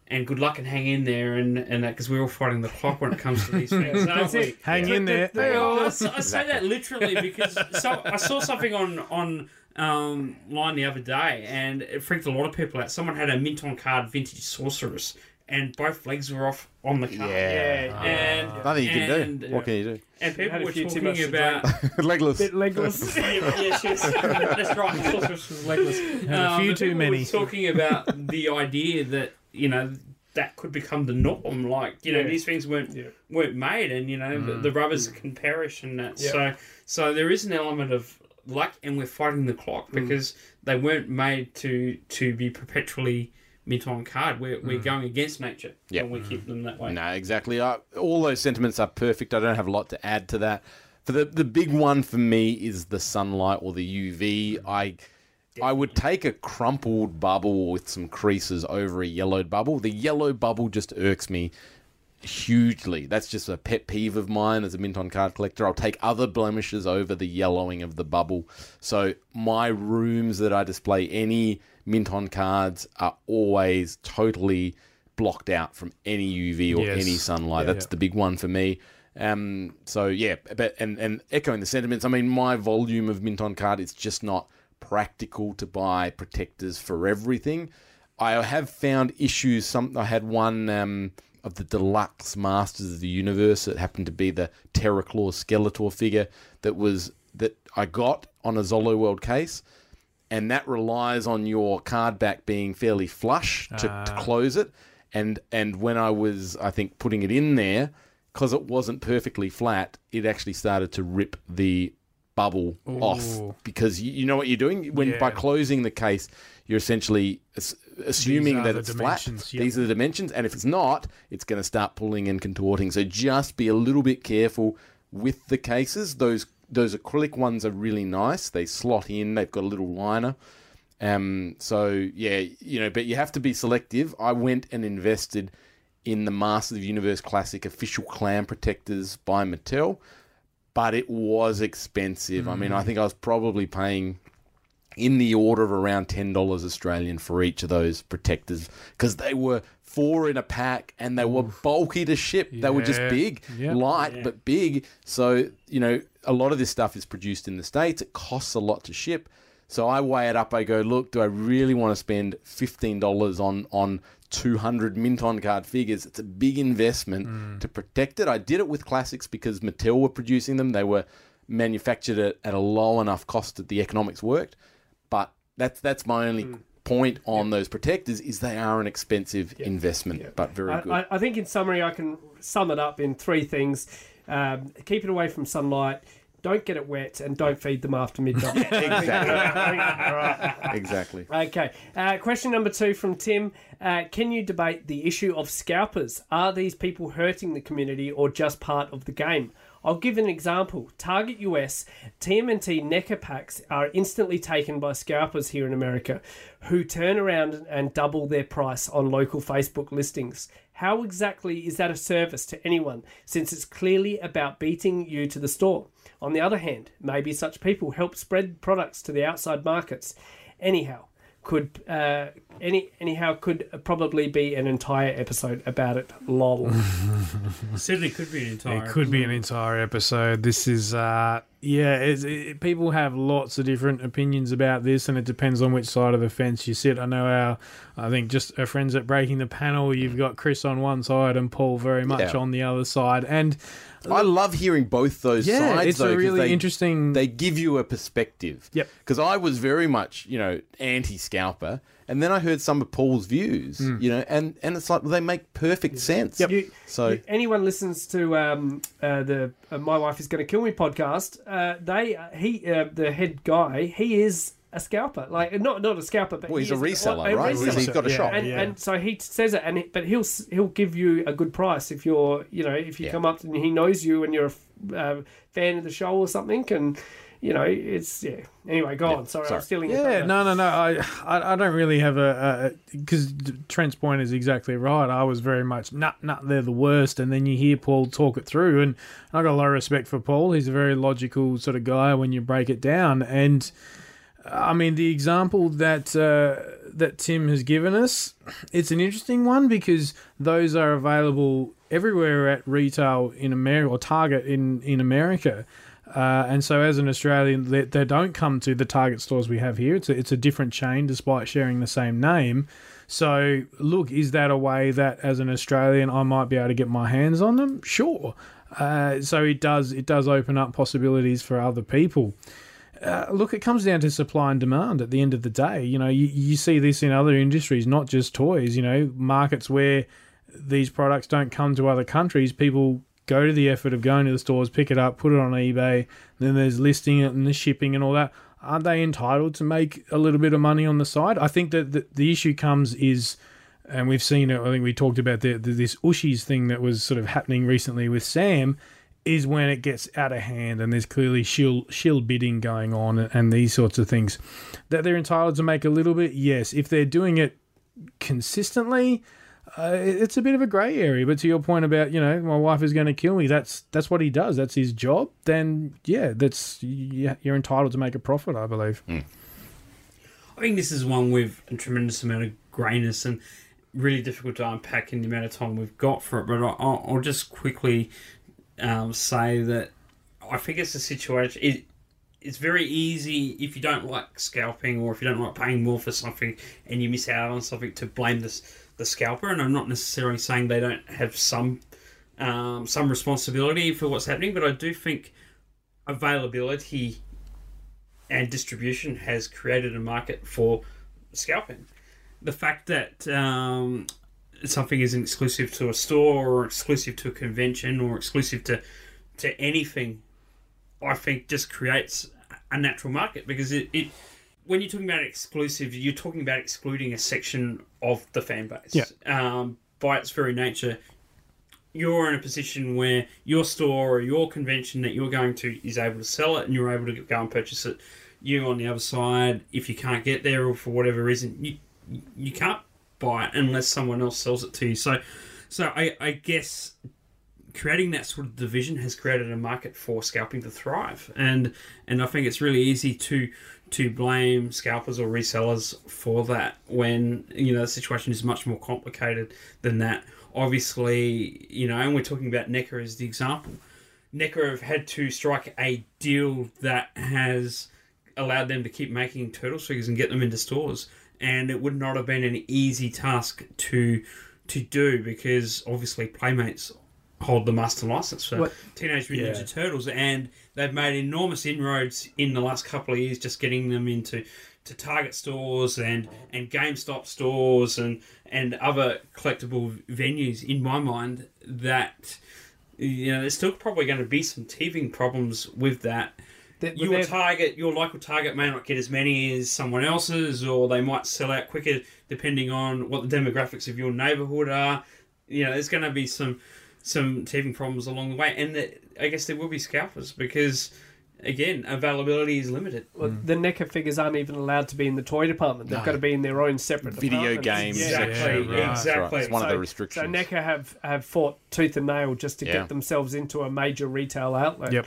and good luck and hang in there, and and that because we're all fighting the clock when it comes to these things. aren't we? Hang in there. I I, s- I say that literally because so I saw something on on um, line the other day, and it freaked a lot of people out. Someone had a mint on card vintage sorceress, and both legs were off on the car. Yeah. and ah. Nothing you can and, do. What can you do? And people Had a were few too much talking about. Legless. Bit legless. yeah, yeah, she was, that's right. The sorceress was legless. a few um, too people many. Were talking about the idea that you know that could become the norm. Like you know, Yeah. these things weren't Yeah. weren't made, and you know the, the mm. rubbers mm. can perish and that. Yeah. So so there is an element of luck, and we're fighting the clock mm. because they weren't made to to be perpetually mint on card. We're we're hmm. going against nature Yeah. when we keep them that way. No, exactly. I, all those sentiments are perfect. I don't have a lot to add to that. For the the big one for me is the sunlight or the UV. I I would take a crumpled bubble with some creases over a yellowed bubble. The yellow bubble just irks me hugely. That's just a pet peeve of mine as a mint on card collector. I'll take other blemishes over the yellowing of the bubble. So my rooms that I display any mint on cards are always totally blocked out from any UV or Yes. any sunlight. Yeah, That's yeah. the big one for me. Um, so yeah, but and and echoing the sentiments. I mean, my volume of mint on card is just not practical to buy protectors for everything. I have found issues. Some I had one um, of the deluxe Masters of the Universe. It happened to be the Terror Claws Skeletor figure that was that I got on a Zolo World case, and that relies on your card back being fairly flush to, to Ah. close it. And and when I was, I think, putting it in there, because it wasn't perfectly flat, it actually started to rip the bubble off. Because you, you know what you're doing when by closing the case, you're essentially assuming that it's flat. yep. These are the dimensions, and if it's not, it's going to start pulling and contorting. So just be a little bit careful with the cases. Those those acrylic ones are really nice. They slot in. They've got a little liner. Um, so yeah, you know, but you have to be selective. I went and invested in the Masters of the Universe Classic official clam protectors by Mattel, but it was expensive. I mean, I think I was probably paying in the order of around ten dollars Australian for each of those protectors because they were four in a pack and they were bulky to ship. They were just big, Yep. light but big. So you know, a lot of this stuff is produced in the states. It costs a lot to ship. So I weigh it up. I go, look, do I really want to spend fifteen dollars on on two hundred mint on card figures? It's a big investment mm. to protect it. I did it with classics because Mattel were producing them. They were manufactured at, at a low enough cost that the economics worked. That's that's my only point on those protectors is they are an expensive investment, but very I, good. I, I think in summary, I can sum it up in three things: um, keep it away from sunlight, don't get it wet, and don't feed them after midnight. exactly. exactly. Okay. Uh, question number two from Tim. Uh, can you debate the issue of scalpers? Are these people hurting the community or just part of the game? I'll give an example. Target US, TMNT NECA packs are instantly taken by scalpers here in America who turn around and double their price on local Facebook listings. How exactly is that a service to anyone since it's clearly about beating you to the store? On the other hand, maybe such people help spread products to the outside markets. Anyhow, could uh, any anyhow could probably be an entire episode about it. Lol. Certainly could be an entire. It could be an entire episode. This is, uh, yeah, it's, it, people have lots of different opinions about this, and it depends on which side of the fence you sit. I know our, I think just our friends at Breaking the Panel, you've got Chris on one side and Paul very much Yeah. on the other side. And I love hearing both those yeah, sides. it's though, a 'cause really they, interesting. They give you a perspective. Yep. Because I was very much, you know, anti-scalper, and then I heard some of Paul's views, Hmm. you know, and and it's like well, they make perfect sense. You- So you- anyone listens to um, uh, the uh, "My Wife Is Going to Kill Me" podcast, uh, they uh, he uh, the head guy he is a scalper, like not not a scalper, but well, he's he a is reseller, right? reseller. He's got a Yeah. shop. and, Yeah. and so he says it, and it, but he'll he'll give you a good price if you're you know if you Yeah. come up and he knows you and you're a uh, fan of the show or something, and you know it's yeah. Anyway, go on. Sorry, sorry. I'm stealing. Yeah, no, no, no. I, I, I don't really have a because Trent's point is exactly right. I was very much nut, nut. They're the worst, and then you hear Paul talk it through, and I got a lot of respect for Paul. He's a very logical sort of guy when you break it down. And I mean, the example that uh, that Tim has given us, it's an interesting one because those are available everywhere at retail in America or Target in in America. Uh, and so, as an Australian, they, they don't come to the Target stores we have here. It's a, it's a different chain, despite sharing the same name. So, look, is that a way that, as an Australian, I might be able to get my hands on them? Sure. Uh, so it does it does open up possibilities for other people. Uh, look, it comes down to supply and demand at the end of the day. You know, you, you see this in other industries, not just toys. You know, markets where these products don't come to other countries, people go to the effort of going to the stores, pick it up, put it on eBay, then there's listing it and the shipping and all that. Aren't they entitled to make a little bit of money on the side? I think that the, the issue comes is, and we've seen it, I think we talked about the, the, this Ushies thing that was sort of happening recently with Sam, is when it gets out of hand and there's clearly shill, shill bidding going on and, and these sorts of things. That they're entitled to make a little bit, yes. If they're doing it consistently, uh, it's a bit of a grey area. But to your point about you know my wife is going to kill me, that's that's what he does. That's his job. Then yeah, that's yeah, you're entitled to make a profit. I believe. I think this is one with a tremendous amount of greyness and really difficult to unpack in the amount of time we've got for it. But I'll, I'll just quickly um, say that I think it's a situation. It, it's very easy if you don't like scalping or if you don't like paying more for something and you miss out on something to blame this the scalper. And I'm not necessarily saying they don't have some um, some responsibility for what's happening, but I do think availability and distribution has created a market for scalping. The fact that um, something isn't exclusive to a store or exclusive to a convention or exclusive to to anything, I think just creates a natural market because it, it when you're talking about exclusive, you're talking about excluding a section of the fan base. Yeah. Um, by its very nature, you're in a position where your store or your convention that you're going to is able to sell it and you're able to go and purchase it. You on the other side, if you can't get there or for whatever reason, you you can't buy it unless someone else sells it to you. So, so I, I guess creating that sort of division has created a market for scalping to thrive, and and I think it's really easy to to blame scalpers or resellers for that when you know the situation is much more complicated than that. Obviously, you know, and we're talking about NECA as the example. NECA have had to strike a deal that has allowed them to keep making Turtles figures and get them into stores, and it would not have been an easy task to to do because obviously Playmates hold the master license for What- Teenage Mutant Yeah. Ninja Turtles, and they've made enormous inroads in the last couple of years, just getting them into to Target stores and and GameStop stores and and other collectible venues. In my mind, that you know, there's still probably going to be some teething problems with that. That- your they're- target, your local target, may not get as many as someone else's, or they might sell out quicker depending on what the demographics of your neighborhood are. You know, there's going to be some some teething problems along the way, and the, I guess there will be scalpers because, again, availability is limited. Well, mm. the NECA figures aren't even allowed to be in the toy department. They've No. got to be in their own separate Video departments. games. Exactly, Yeah, right. That's exactly. It's one of the restrictions. So restrictions. NECA have, have fought tooth and nail just to Yeah. get themselves into a major retail outlet. Yep.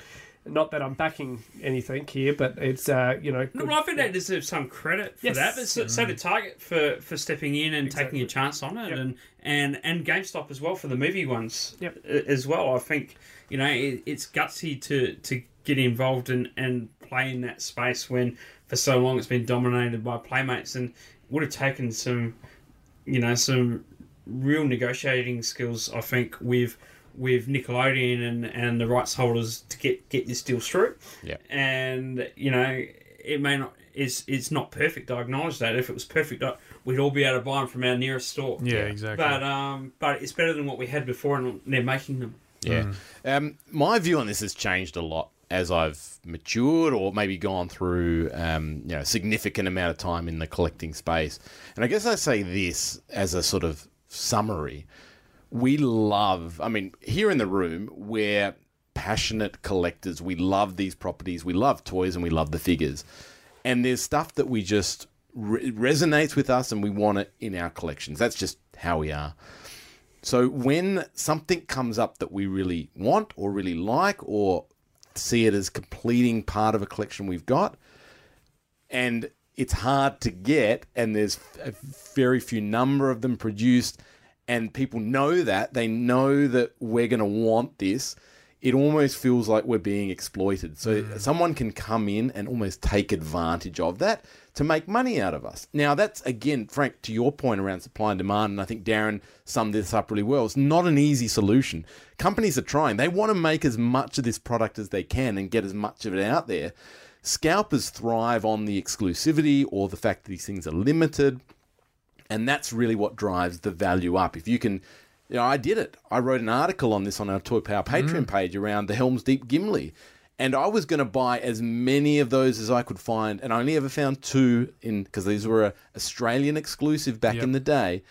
Not that I'm backing anything here, but it's uh, you know. No, but I think they deserve some credit for Yes. that. But so, so did Target for, for stepping in and Exactly. taking a chance on it, Yep. and, and and GameStop as well for the movie ones Yep. as well. I think you know it, it's gutsy to to get involved and and play in that space when for so long it's been dominated by Playmates, and would have taken some you know some real negotiating skills. I think with with Nickelodeon and, and the rights holders to get get this deal through Yeah. and you know it may not it's it's not perfect i acknowledge that if it was perfect I- we'd all be able to buy them from our nearest store Yeah, exactly. but um but it's better than what we had before and they're making them Yeah. Um, my view on this has changed a lot as I've matured or maybe gone through um, you know, a significant amount of time in the collecting space. And I guess I say this as a sort of summary. We love, I mean, here in the room, we're passionate collectors. We love these properties. We love toys and we love the figures. And there's stuff that we just re- resonates with us and we want it in our collections. That's just how we are. So when something comes up that we really want or really like or see it as completing part of a collection we've got and it's hard to get and there's a very few number of them produced and people know that they know that we're going to want this it almost feels like we're being exploited. So mm. someone can come in and almost take advantage of that to make money out of us. Now that's again frank to your point around supply and demand and i think darren summed this up really well it's not an easy solution. Companies are trying. They want to make as much of this product as they can and get as much of it out there. Scalpers thrive on the exclusivity or the fact that these things are limited and that's really what drives the value up. If you can, you know, I did it. I wrote an article on this on our Toy Power Patreon mm. page around the Helm's Deep Gimli, and I was going to buy as many of those as I could find, and I only ever found two in because these were a Australian exclusive back in the day.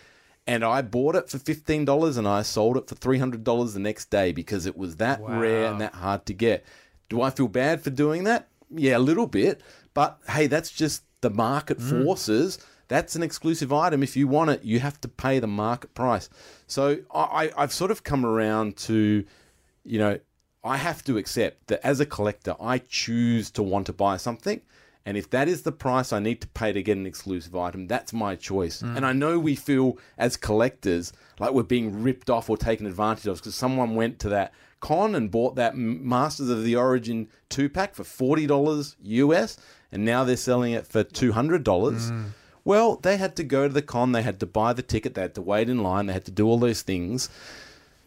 And I bought it for fifteen dollars, and I sold it for three hundred dollars the next day because it was that rare and that hard to get. Do I feel bad for doing that? Yeah, a little bit. But hey, that's just the market mm. forces. That's an exclusive item. If you want it, you have to pay the market price. So I, I've sort of come around to, you know, I have to accept that as a collector, I choose to want to buy something. And if that is the price I need to pay to get an exclusive item, that's my choice. Mm. And I know we feel as collectors like we're being ripped off or taken advantage of because someone went to that con and bought that Masters of the Origin two pack for $40 US and now they're selling it for $200. Well, they had to go to the con, they had to buy the ticket, they had to wait in line, they had to do all those things.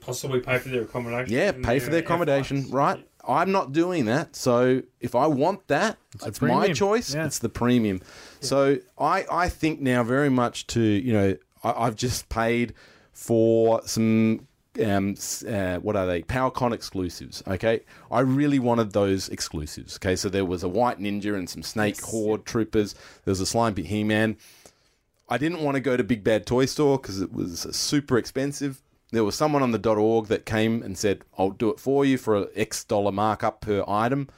possibly pay for their accommodation Yeah, pay for their accommodation, flights. right? I'm not doing that. So if I want that, a it's, my choice. Yeah. It's the premium. So I, I think now very much to, you know, I, I've just paid for some um, uh, what are they? PowerCon exclusives. Okay, I really wanted those exclusives. Okay, so there was a White Ninja and some Snake Horde troopers. There was a Slime Pit He Man. I didn't want to go to Big Bad Toy Store because it was super expensive. There was someone on the dot .org that came and said, "I'll do it for you for a X dollar markup per item."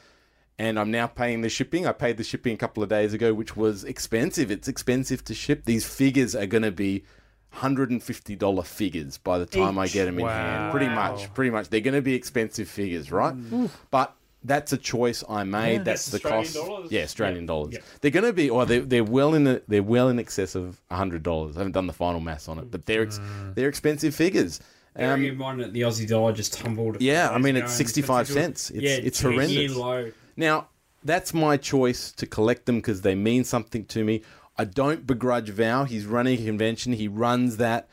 And I'm now paying the shipping. I paid the shipping a couple of days ago, which was expensive. It's expensive to ship. These figures are going to be $150 figures by the time I get them in hand. Pretty much, pretty much. They're going to be expensive figures, right? But that's a choice I made. That's the cost. dollars? Yeah, Australian Yeah. dollars. Yeah. They're going to be, or they're, they're well in the, they're well in excess of hundred dollars. I haven't done the final maths on it, but they're ex- they're expensive figures. Bearing Um, in mind that the Aussie dollar just tumbled. Yeah, I mean, it's 65 to- cents. It's- yeah, it's horrendous. low. Now, that's my choice to collect them because they mean something to me. I don't begrudge Val. He's running a convention. He runs that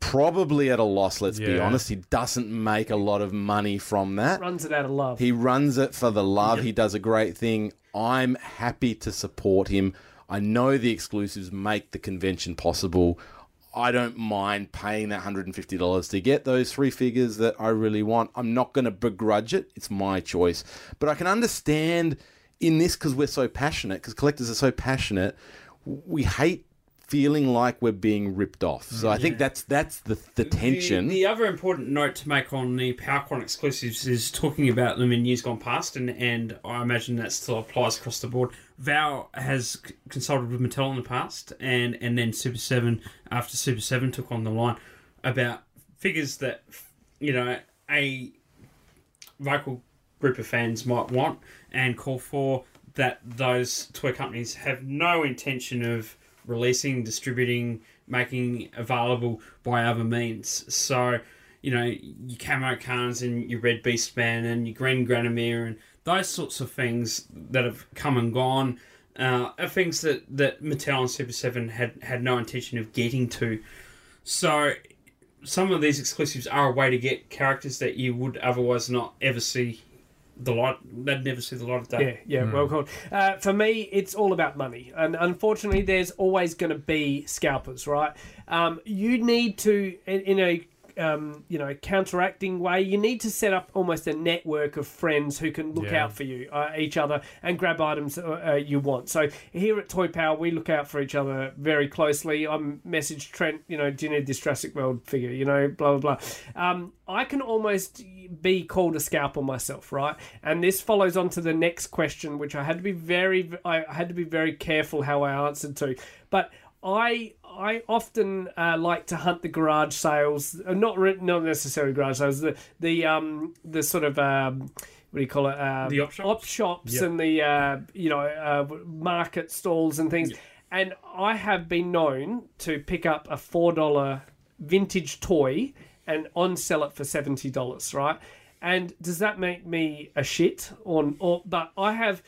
probably at a loss, let's be Yeah. honest. He doesn't make a lot of money from that. Runs it out of love. He runs it for the love. He does a great thing. I'm happy to support him. I know the exclusives make the convention possible. I don't mind paying that $150 to get those three figures that I really want. I'm not going to begrudge it. It's my choice. But I can understand in this because we're so passionate, because collectors are so passionate, we hate feeling like we're being ripped off. So I think that's that's the, the tension. The, the other important note to make on the PowerCon exclusives is talking about them in years gone past, and, and I imagine that still applies across the board. Val has consulted with Mattel in the past, and, and then Super 7, after Super 7 took on the line, about figures that, you know, a vocal group of fans might want and call for that those toy companies have no intention of releasing, distributing, making available by other means. So, you know, your Camo Cars and your Red Beast Man and your Green Granamyr and those sorts of things that have come and gone uh, are things that, that Mattel and Super 7 had, had no intention of getting to. So, some of these exclusives are a way to get characters that you would otherwise not ever see the light. They'd never see the light of day. Yeah, yeah, well called. Uh, for me, it's all about money, and unfortunately, there's always going to be scalpers, right? Um, you need to, in, in a um, you know counteracting way, you need to set up almost a network of friends who can look Yeah. out for you, uh, each other, and grab items uh, uh, you want. So here at Toy Power, we look out for each other very closely. I'm message Trent, you know, do you need this Jurassic World figure? You know, blah blah blah. Um, I can almost be called a scalper myself, right? And this follows on to the next question, which I had to be very, I had to be very careful how I answered to. But I, I often uh, like to hunt the garage sales, uh, not re- not necessarily garage sales, the the um the sort of um, what do you call it? Um, The op shops? op shops and the uh, you know uh, market stalls and things. And I have been known to pick up a four dollar vintage toy and on sell it for seventy dollars, right? And does that make me a shit? Or, or but I have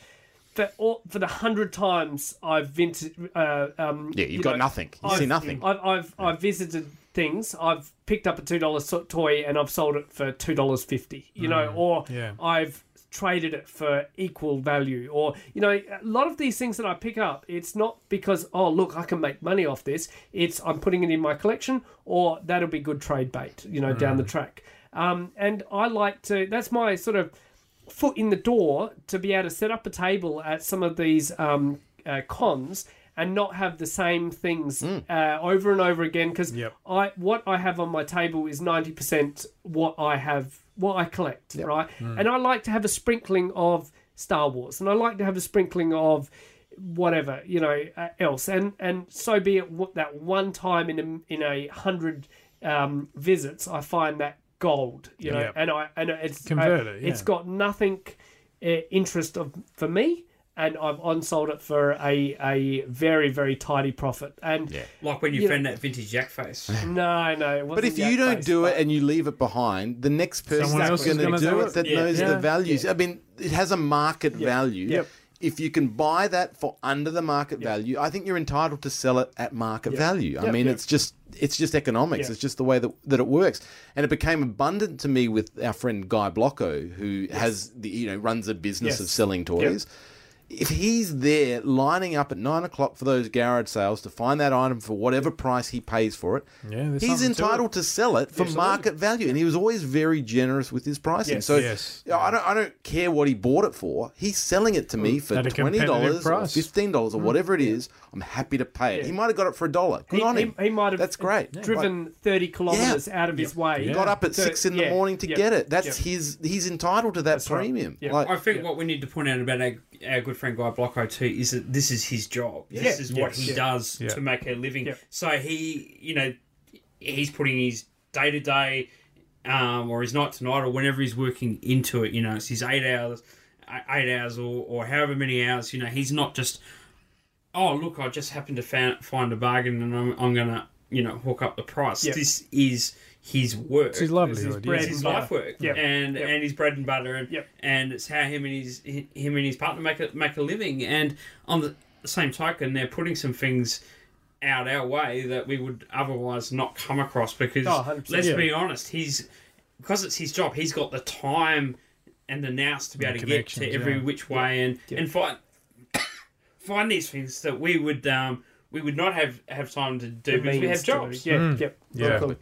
for all, for the hundred times I've vintage. Uh, um, Yeah, you've you got know, nothing. You see I've- nothing. I've I've, I've visited things. I've picked up a two dollar toy and I've sold it for two dollars fifty. You know, or yeah. I've traded it for equal value or you know a lot of these things that i pick up it's not because oh look i can make money off this it's i'm putting it in my collection or that'll be good trade bait you know down the track um, and i like to that's my sort of foot in the door to be able to set up a table at some of these um, uh, cons and not have the same things uh, over and over again because Yep. I what I have on my table is ninety percent what I have what I collect, right? And I like to have a sprinkling of Star Wars, and I like to have a sprinkling of whatever you know uh, else, and and so be it. What that one time in a in a hundred um, visits, I find that gold, you know, Yep. and I and it's Convert uh, it, It's yeah. got nothing uh, interest of for me. And I've on-sold it for a, a very very tidy profit. And Like when you, You found that vintage Jack face. no, no, it wasn't But if you don't Face, do it and you leave it behind, the next person that's is going to do do it it. that Yeah. knows Yeah. the values. I mean, it has a market value. Yep. if you can buy that for under the market value, I think you're entitled to sell it at market value. I Yep. mean, Yep. it's just it's just economics. Yeah. It's just the way that, that it works. And it became abundant to me with our friend Guy Blocko, who has the you know runs a business Yes. of selling toys. If he's there lining up at nine o'clock for those garage sales to find that item for whatever price he pays for it, Yeah, he's something to entitled to, sell it for Absolutely. market value. And he was always very generous with his pricing. Yes. so Yes. I don't I don't care what he bought it for. He's selling it to me for At twenty dollars fifteen dollars or mm. whatever it is. I'm happy to pay it. Yeah. He might have got it for a dollar. Good He, on him. he, he might have That's great. driven 30 kilometres out of his way. He got up at to- six in the morning to yeah, get it. That's yeah. his. He's entitled to that right. premium. Yeah. Like, I think what we need to point out about our, our good friend Guy Blocko too is that this is his job. This Yeah. is what he Yeah. does Yeah. to make a living. Yeah. So he, you know, he's putting his day to day, um, or his night to night, or whenever he's working into it. You know, it's his eight hours, eight hours, or, or however many hours. You know, he's not just, oh look, I just happened to fa- find a bargain and I'm, I'm gonna, you know, hook up the price. Yeah. This is his work. It's his livelihood. bread yeah. It's his and life work, Yep. and Yep. and his bread and butter, and, Yep. and it's how him and his him and his partner make a make a living. And on the same token, they're putting some things out our way that we would otherwise not come across because Oh, let's Yeah. be honest, he's because it's his job. He's got the time and the nous to be able to get to every yeah. which way and and find find these things that we would um we would not have have time to do because we have jobs. Yeah, Mm. yep. Yeah. Exactly.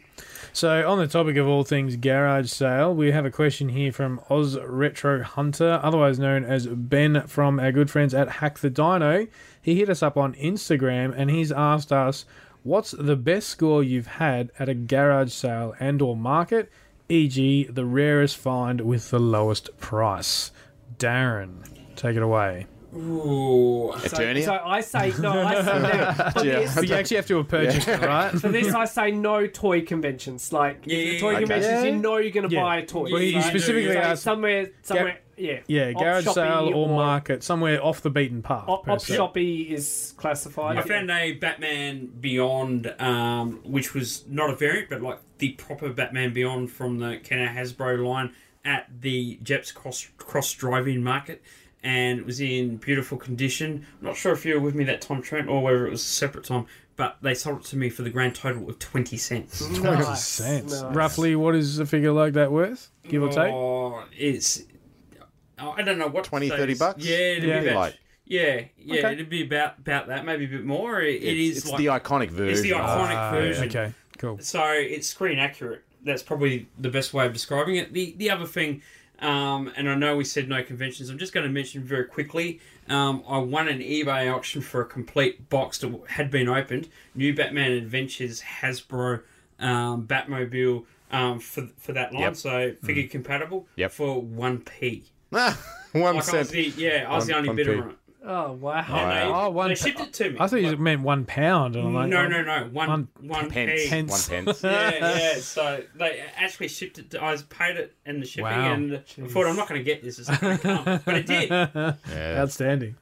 So, on the topic of all things garage sale, we have a question here from Oz Retro Hunter, otherwise known as Ben from our good friends at Hack the Dino. He hit us up on Instagram and he's asked us, "What's the best score you've had at a garage sale and/or market? E.g., the rarest find with the lowest price." Darren, take it away. Ooh. So, Eternia? so I say no. I say no. For Yeah. this, But you actually have to have purchased it, right? for this, I say no toy conventions. Like Yeah, the yeah, toy yeah. conventions, Okay. you know you're going to Yeah. buy a toy. Well, you right? specifically So asked, somewhere, somewhere, yeah, yeah, garage sale or, or- market, somewhere off the beaten path. Op, Op. Shoppy is classified. I found a Batman Beyond, um, which was not a variant, but like the proper Batman Beyond from the Kenner Hasbro line at the Jeps Cross, cross Drive-In Market, and it was in beautiful condition. I'm not sure if you were with me that time, Trent, or whether it was a separate time, but they sold it to me for the grand total of twenty cents. Twenty Nice, cents. nice. Roughly, what is a figure like that worth? Give or take? Oh, it's. I don't know what 20, 30 bucks? Yeah, it'd Yeah. be about, Like- yeah, yeah, Okay. it'd be about about that, maybe a bit more. It, it it's, is it's like, the iconic version. it's the iconic Ah, version. Okay, cool. So it's screen accurate. That's probably the best way of describing it. The the other thing, um, and I know we said no conventions. I'm just going to mention very quickly. Um, I won an eBay auction for a complete box that had been opened. New Batman Adventures Hasbro um, Batmobile um, for for that line. Yep. So figure compatible. Yep. For one p. Ah, one Like I was the, yeah, I was One- the only bidder on it. Oh wow! And they, Oh, one they shipped it to me. I thought you Like, meant one pound. And I'm like, no, oh, no, no, one one one Pence. pence. One pence. yeah, yeah. So they actually shipped it. To, I was paid it and the shipping, Wow. and I thought I'm not going to get this. It's not going to come, but it did. Yeah. Outstanding.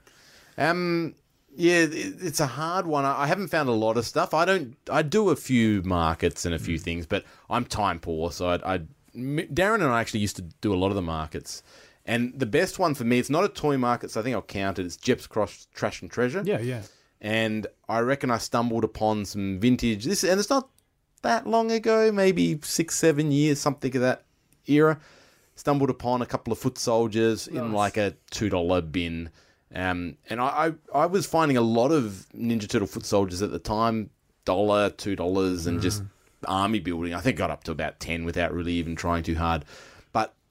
Um, yeah, it's a hard one. I I haven't found a lot of stuff. I don't. I do a few markets and a few things, but I'm time poor, so I, I M- Darren and I actually used to do a lot of the markets. And the best one for me, it's not a toy market, so I think I'll count it. It's Jeps Cross Trash and Treasure. Yeah, yeah. and I reckon I stumbled upon some vintage. This and it's not that long ago, maybe six, seven years, something of that era. Stumbled upon a couple of foot soldiers in like a two dollar bin, um, and I, I I was finding a lot of Ninja Turtle foot soldiers at the time, dollar, two dollars, and just army building. I think got up to about ten without really even trying too hard.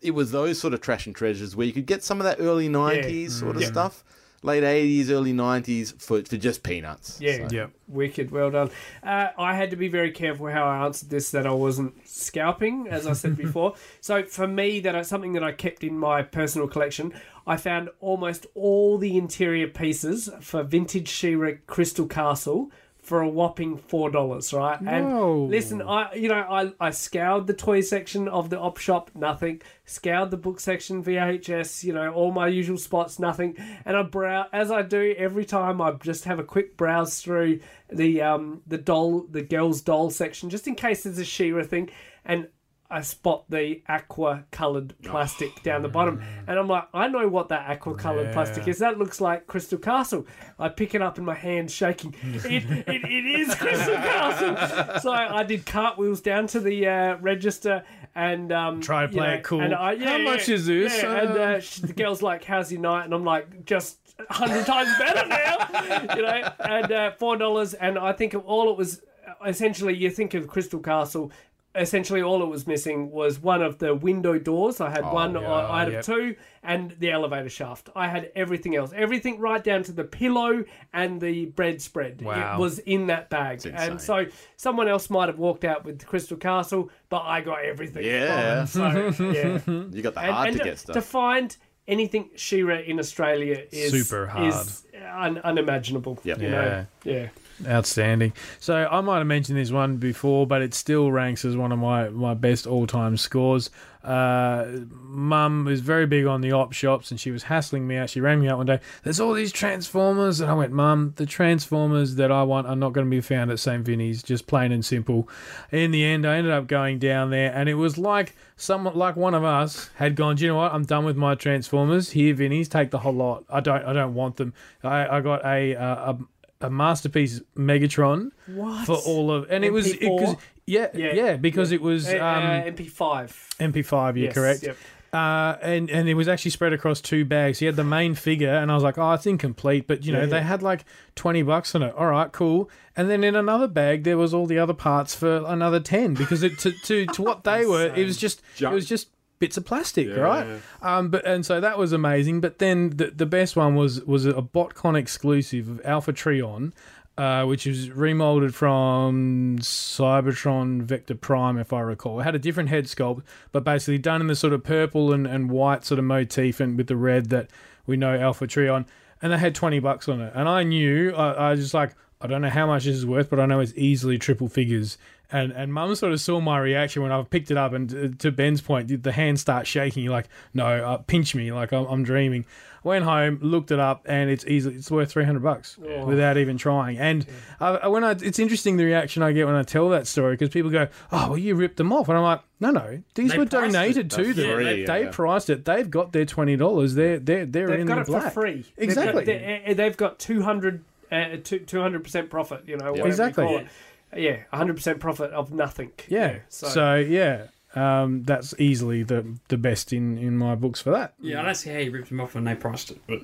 But it was those sort of trash and treasures where you could get some of that early nineties sort of Yeah. stuff, late eighties, early nineties for for just peanuts. Yeah, So- Yeah. wicked. Well done. Uh, I had to be very careful how I answered this that I wasn't scalping, as I said before. so for me, that is something that I kept in my personal collection. I found almost all the interior pieces for vintage She-Ra Crystal Castle for a whopping four dollars, right? Whoa. And listen, I you know I I scoured the toy section of the op shop, nothing. Scoured the book section, VHS, you know all my usual spots, nothing. And I brow as I do every time. I just have a quick browse through the um the doll, the girls doll section, just in case there's a She-Ra thing. And I spot the aqua coloured plastic down the bottom, and I'm like, I know what that aqua coloured plastic is. That looks like Crystal Castle. I pick it up in my hand, shaking. It, it, it is Crystal Castle. So I, I did cartwheels down to the uh, register and um, Try to you play know, it cool. And I, yeah, How much yeah, is this? yeah, and Uh, uh, she, the girl's like, "How's your night?" And I'm like, "Just a hundred times better now," you know. And uh, four dollars, and I think of all it was essentially you think of Crystal Castle. Essentially, all it was missing was one of the window doors. I had oh, one yeah, I had yep. two, and the elevator shaft. I had everything else, everything right down to the pillow and the bread spread. Wow. It was in that bag, and so someone else might have walked out with Crystal Castle, but I got everything. Yeah. So yeah. You got the hard and to get stuff. To find anything She-Ra in Australia is Super hard. is un- unimaginable. Yep. You know? Yeah. Outstanding. So I might have mentioned this one before, but it still ranks as one of my, my best all time scores. Uh, Mum was very big on the op shops, and she was hassling me out. She rang me out one day. There's all these Transformers, and I went, Mum, the Transformers that I want are not going to be found at St. Vinny's. Just plain and simple. In the end, I ended up going down there, and it was like someone, like one of us, had gone. Do you know what? I'm done with my Transformers. Here, Vinny's, take the whole lot. I don't, I don't want them. I, I got a, uh, a a masterpiece Megatron What? for all of, and it was it, 'cause- MP4? yeah, yeah, Yeah. because it was Uh, um, uh, MP5. MP5. You're Yes, correct. yep. Uh, and and it was actually spread across two bags. He had the main figure, and I was like, oh, it's incomplete, but you know they had like twenty bucks on it. All right, cool. And then in another bag there was all the other parts for another ten because it, to to to what they were, it was just it was just bits of plastic, right? Um, but and so that was amazing. But then the the best one was was a BotCon exclusive of Alpha Trion. Uh, which was remolded from Cybertron Vector Prime, if I recall. It had a different head sculpt, but basically done in the sort of purple and, and white sort of motif and with the red that we know Alpha Trion. And they had 20 bucks on it. And I knew, I, I was just like, I don't know how much this is worth, but I know it's easily triple figures. And and mum sort of saw my reaction when I picked it up, and to, to Ben's point, did the hand start shaking? You're like, no, uh, pinch me, like I'm, I'm dreaming. Went home, looked it up, and it's easily it's worth three hundred bucks without even trying. And I, when I, it's interesting the reaction I get when I tell that story because people go, "Oh, well, you ripped them off," and I'm like, "No, no, these They were donated it. to That's them. free, they yeah. they priced it. They've got their twenty dollars. They're they're they're They've in got the it black. for free. Exactly. They've got, they've got 200 uh, two hundred percent profit. You know, whatever Exactly. You call it. Yeah, hundred percent profit of nothing. Yeah. So, yeah, um, that's easily the the best in in my books for that. Yeah, I don't see how you ripped them off when they priced it, but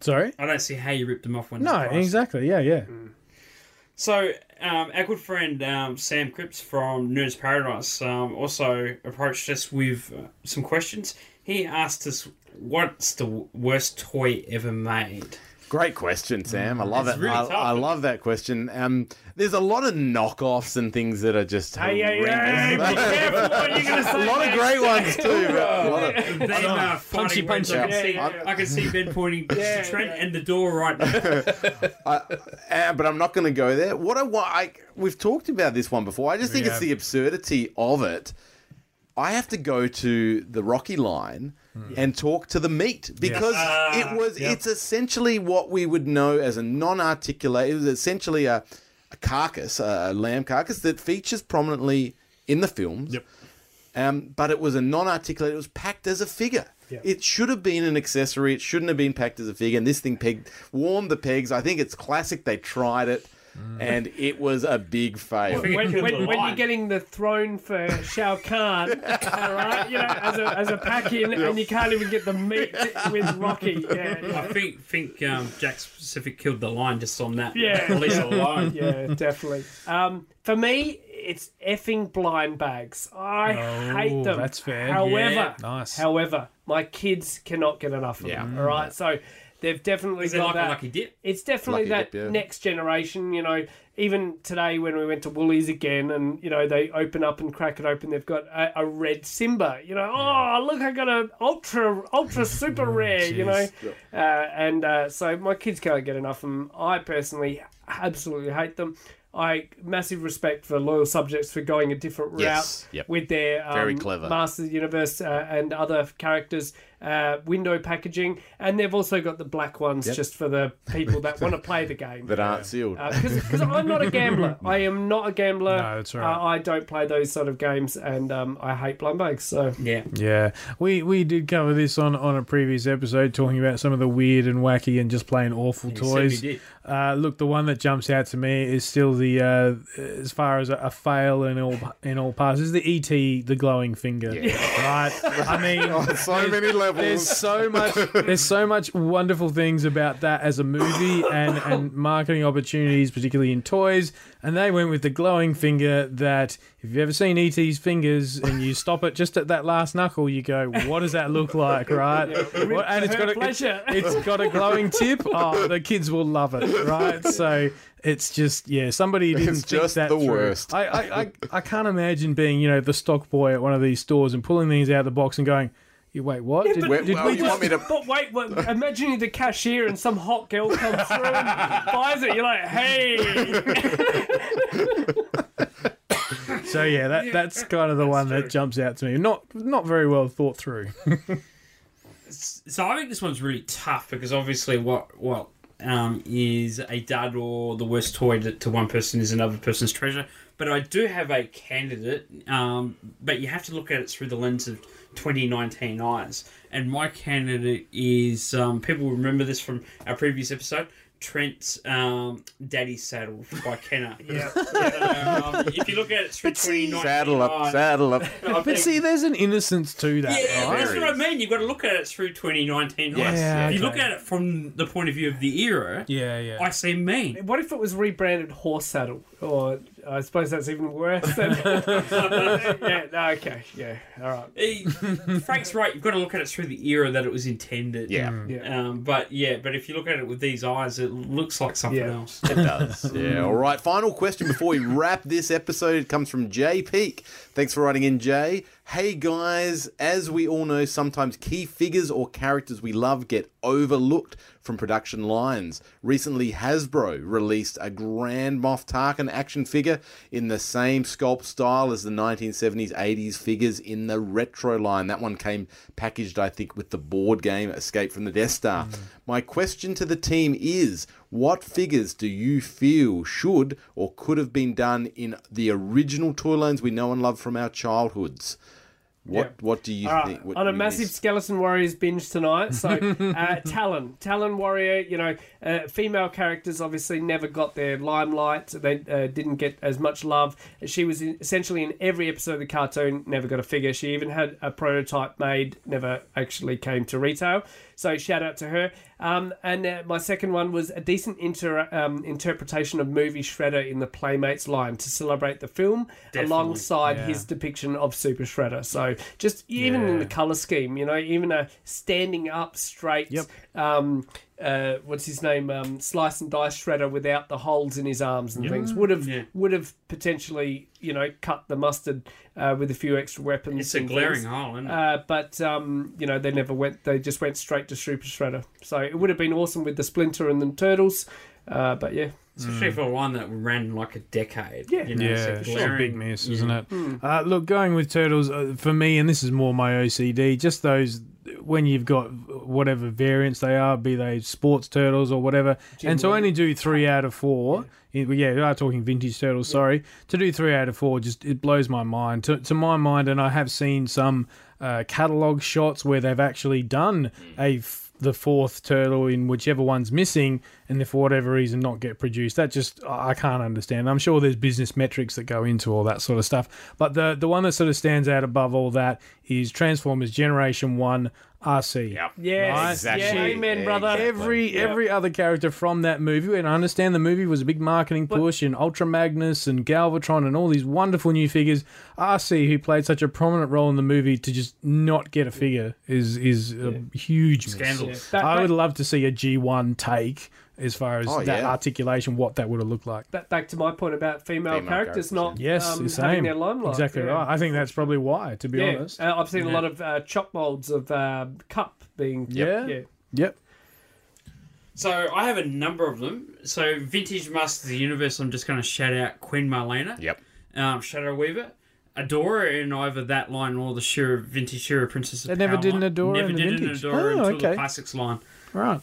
Sorry. I don't see how you ripped them off when No, they priced it. exactly. Yeah, yeah. So, um, our good friend um, Sam Cripps from Nerds Paradise um, also approached us with uh, some questions. He asked us, "What's the worst toy ever made?" Great question, Sam. I love It's it. really I, tough. I love that question. Um, there's a lot of knockoffs and things that are just Hey, hey, hey, be careful what you're gonna say. a lot of great ones too. But a lot of, They are fighting words. I, can Yeah, see, yeah. I can see Ben pointing to Yeah, Trent yeah. and the door right now. uh, but I'm not going to go there. What I want, I, we've talked about this one before. I just think We it's the absurdity of it. I have to go to the Rocky line and talk to the meat because it was. It's essentially what we would know as a non-articulate. It was essentially a, a carcass, a lamb carcass that features prominently in the films. Yep. Um, but it was a non-articulate. It was packed as a figure. It should have been an accessory. It shouldn't have been packed as a figure. And this thing pegged, warmed the pegs. I think it's classic. They tried it, and it was a big fail. think- when, when, when you're getting the throne for Shao Kahn, all right, you know, as a, as a pack in, and you can't even get the meat with Rocky. Yeah, I think think um, Jakks Pacific killed the line just on that. Yeah. release alone. yeah, definitely. Um, for me, it's effing blind bags. I Oh, hate them. that's fair. However, Yeah. Nice. however, my kids cannot get enough of them. All right, so they've definitely Is it got like that. a lucky dip? It's definitely Lucky that dip, yeah. next generation, you know. Even today, when we went to Woolies again, and you know they open up and crack it open, they've got a, a red Simba. You know, oh look, I got a ultra ultra super rare. You know, uh, and uh, so my kids can't get enough of them. I personally absolutely hate them. I massive respect for loyal subjects for going a different route Yes, yep. with their um, Very clever. Master of the Universe uh, and other characters. Uh, window packaging, and they've also got the black ones just for the people that want to play the game. that aren't sealed. Because I'm not a gambler. I am not a gambler. No, that's all Uh, right. I don't play those sort of games, and um, I hate blind bags. So Yeah. Yeah, we we did cover this on on a previous episode, talking about some of the weird and wacky and just plain awful You toys. certainly did. Uh, look, the one that jumps out to me is still the uh, as far as a, a fail in all in all parts. Is the ET, the glowing finger. Right? I mean, so many levels. there's so much there's so much wonderful things about that as a movie and and marketing opportunities particularly in toys. And they went with the glowing finger that if you've ever seen ET's fingers and you stop it just at that last knuckle you go what does that look like? Right? What- and it's her got a, pleasure. it's got a glowing tip. Oh the kids will love it. Right? So it's just yeah somebody didn't It's think just that the through. worst. I, I, I, I can't imagine being you know the stock boy at one of these stores and pulling these out of the box and going you wait what did, Wait, did well, we you just want me to But wait, wait, imagine you're the cashier and some hot girl comes through and buys it. You're like, hey, So yeah, that that's kind of the one that jumps out to me. Not not very well thought through. So I think this one's really tough because obviously what what um, is a dud or the worst toy to, to one person is another person's treasure. But I do have a candidate, um, but you have to look at it through the lens of 2019 eyes. And my candidate is um, people remember this from our previous episode. Trent's um, Daddy's Saddle by Kenner. yeah, um, if you look at it through 2019 saddle up, eyes, saddle up. I but think- see, there's an innocence to that, yeah, right? that's what I mean. You've got to look at it through 2019 eyes. Yeah, If you look at it from the point of view of the era, Yeah, yeah. I see mean. what if it was rebranded horse saddle? Or I suppose that's even worse. Than... yeah, no, okay, yeah, all right. Eh, Frank's right. You've got to look at it through the era that it was intended. Yeah, Yeah. Um, but yeah, but if you look at it with these eyes, it looks like something Yeah. else. it does. Yeah. All right. Final question before we wrap this episode. It comes from Jay Peak. Thanks for writing in, Jay. Hey guys, as we all know, sometimes key figures or characters we love get overlooked from production lines. Recently, Hasbro released a Grand Moff Tarkin action figure in the same sculpt style as the 1970s 80s figures in the retro line. That one came packaged, I think, with the board game Escape from the Death Star. Hmm. My question to the team is what figures do you feel should or could have been done in the original toy lines we know and love from our childhoods? What Yeah. what do you All right, think? what on a massive? Skeleton Warriors binge tonight. So, uh, Talon, Talon Warrior, you know, uh, female characters obviously never got their limelight. They uh, didn't get as much love. She was in, essentially in every episode of the cartoon, never got a figure. She even had a prototype made, never actually came to retail. So, shout out to her. Um, and uh, my second one was a decent inter- um, interpretation of movie Shredder in the Playmates line to celebrate the film Definitely. alongside Yeah. his depiction of Super Shredder. So just even in the color scheme, you know, even a standing up straight, Yep. um, uh, what's his name, um, slice and dice Shredder without the holes in his arms and things would have Yeah. would have potentially, you know, cut the mustard uh, with a few extra weapons. It's a glaring things. hole, isn't it? Uh, but um, you know they never went. They just went straight to Super Shredder. So it would have been awesome with the Splinter and the Turtles. Uh, but yeah, Especially for one that ran like a decade. Yeah. you know, Yeah, it's it's a a big glaring- miss, isn't it? Uh, look, going with turtles uh, for me, and this is more my OCD. Just those when you've got whatever variants they are, be they sports turtles or whatever, and to only do three out of four. in- Yeah, we are talking vintage turtles. Sorry, to do three out of four just it blows my mind. To, to my mind, and I have seen some uh, catalog shots where they've actually done a f- the fourth turtle in whichever one's missing, and if for whatever reason not get produced. That just I can't understand. I'm sure there's business metrics that go into all that sort of stuff, but the the one that sort of stands out above all that is Transformers Generation One Arcee. Yep. yes, Right. Exactly. yeah, amen, brother. Exactly. Every Yeah. every other character from that movie, and I understand the movie was a big marketing push, and Ultra Magnus and Galvatron and all these wonderful new figures. Arcee, who played such a prominent role in the movie, to just not get a figure is is a huge scandal. Scandalous. Back- I would love to see a G1 take as far as Oh, that yeah. articulation, what that would have looked like. back, back to my point about female, Female characters characters, not Yes, um, the having same. their limelight. Exactly yeah. right. I think that's probably why, to be Yeah, honest. uh, I've seen a lot of uh, chop molds of uh, Cup being. Yeah. yeah. Yep. So I have a number of them. So Vintage Masters of the Universe, I'm just going to shout out Queen Marlena. Yep. Um, Shadow Weaver. Adora in either that line or the She-Ra, Vintage She-Ra Princess of They never Power did an. Adora Never in did Vintage. an Adora Oh, until okay. the Classics line. Right.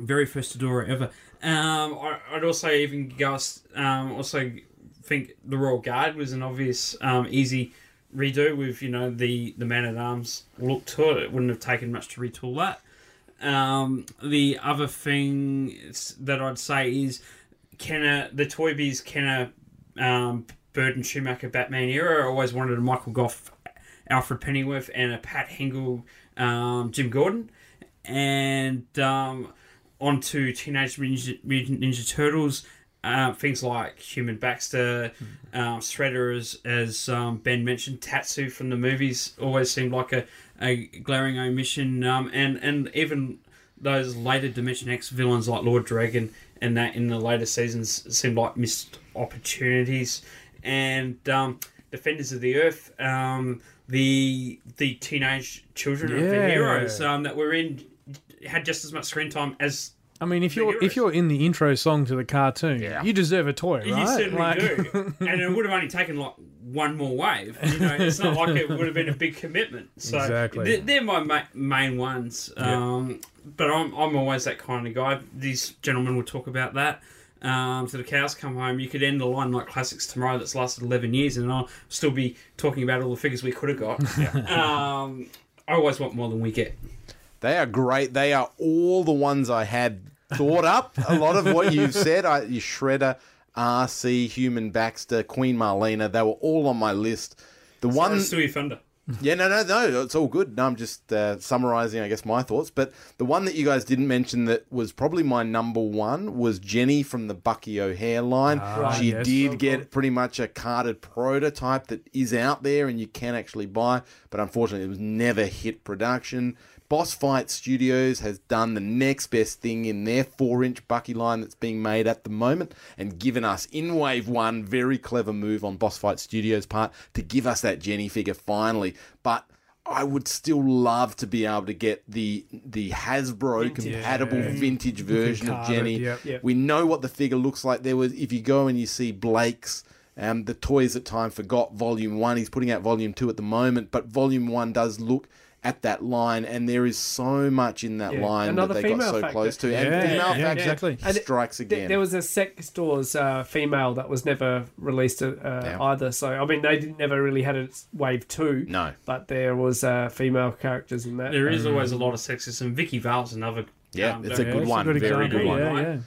Very first Adora ever. Um, I, I'd also even go, um, also think the Royal Guard was an obvious, um, easy redo with, you know, the, the Man at Arms look to it. It wouldn't have taken much to retool that. Um, the other thing that I'd say is Kenner, the Toy Biz Kenner, um, and Schumacher Batman era. I always wanted a Michael Gough, Alfred Pennyworth, and a Pat Hingle, um, Jim Gordon. And um, onto Teenage Mutant Mutant Ninja Turtles. Uh, things like Human Baxter, um, Shredder, as, as um, Ben mentioned, Tatsu from the movies always seemed like a, a glaring omission, um, and and even those later Dimension X villains like Lord Dregg and that in the later seasons seemed like missed opportunities. And um, Defenders of the Earth, um, the the teenage children of the heroes um, that were in had just as much screen time as I mean, if you're heroes. if you're in the intro song to the cartoon, you deserve a toy, right? You certainly Like- do, and it would have only taken like one more wave. You know, it's not like it would have been a big commitment. So Exactly. they're, they're my ma- main ones. Um, But I'm I'm always that kind of guy. These gentlemen will talk about that. Um, to the cows come home. You could end the line like classics tomorrow that's lasted eleven years, and I'll still be talking about all the figures we could have got. um, I always want more than we get. They are great. They are all the ones I had thought up. A lot of what you've said, I, your Shredder, Arcee, Human Baxter, Queen Marlena, they were all on my list. The one, Sorry, Stewie Thunder. yeah, no, no, no, it's all good. No, I'm just uh, summarizing, I guess, my thoughts. But the one that you guys didn't mention that was probably my number one was Jenny from the Bucky O'Hare line. she yes. did get pretty much a carded prototype that is out there and you can actually buy, but unfortunately, it was never hit production. Boss Fight Studios has done the next best thing in their four inch Bucky line that's being made at the moment and given us in Wave 1, very clever move on Boss Fight Studios' part to give us that Jenny figure finally. But I would still love to be able to get the the Hasbro compatible vintage version of carded, Jenny. yep. Yep. We know what the figure looks like. There was if you go and you see Blake's um, the Toys That Time Forgot Volume 1. He's putting out Volume 2 at the moment, but Volume 1 does look at that line, and there is so much in that Yeah. line Another that they got so factor. close to. And female yeah, factor exactly. And strikes again. There was a Sectaurs uh, female that was never released uh, Yeah. either. So I mean, they didn't, never really had its wave two. No. but there was uh, female characters in that. There is always a lot of sexism. Vicki Vale's another. Yeah, um, it's a very- good it's one. good Very good one. Yeah, right? yeah.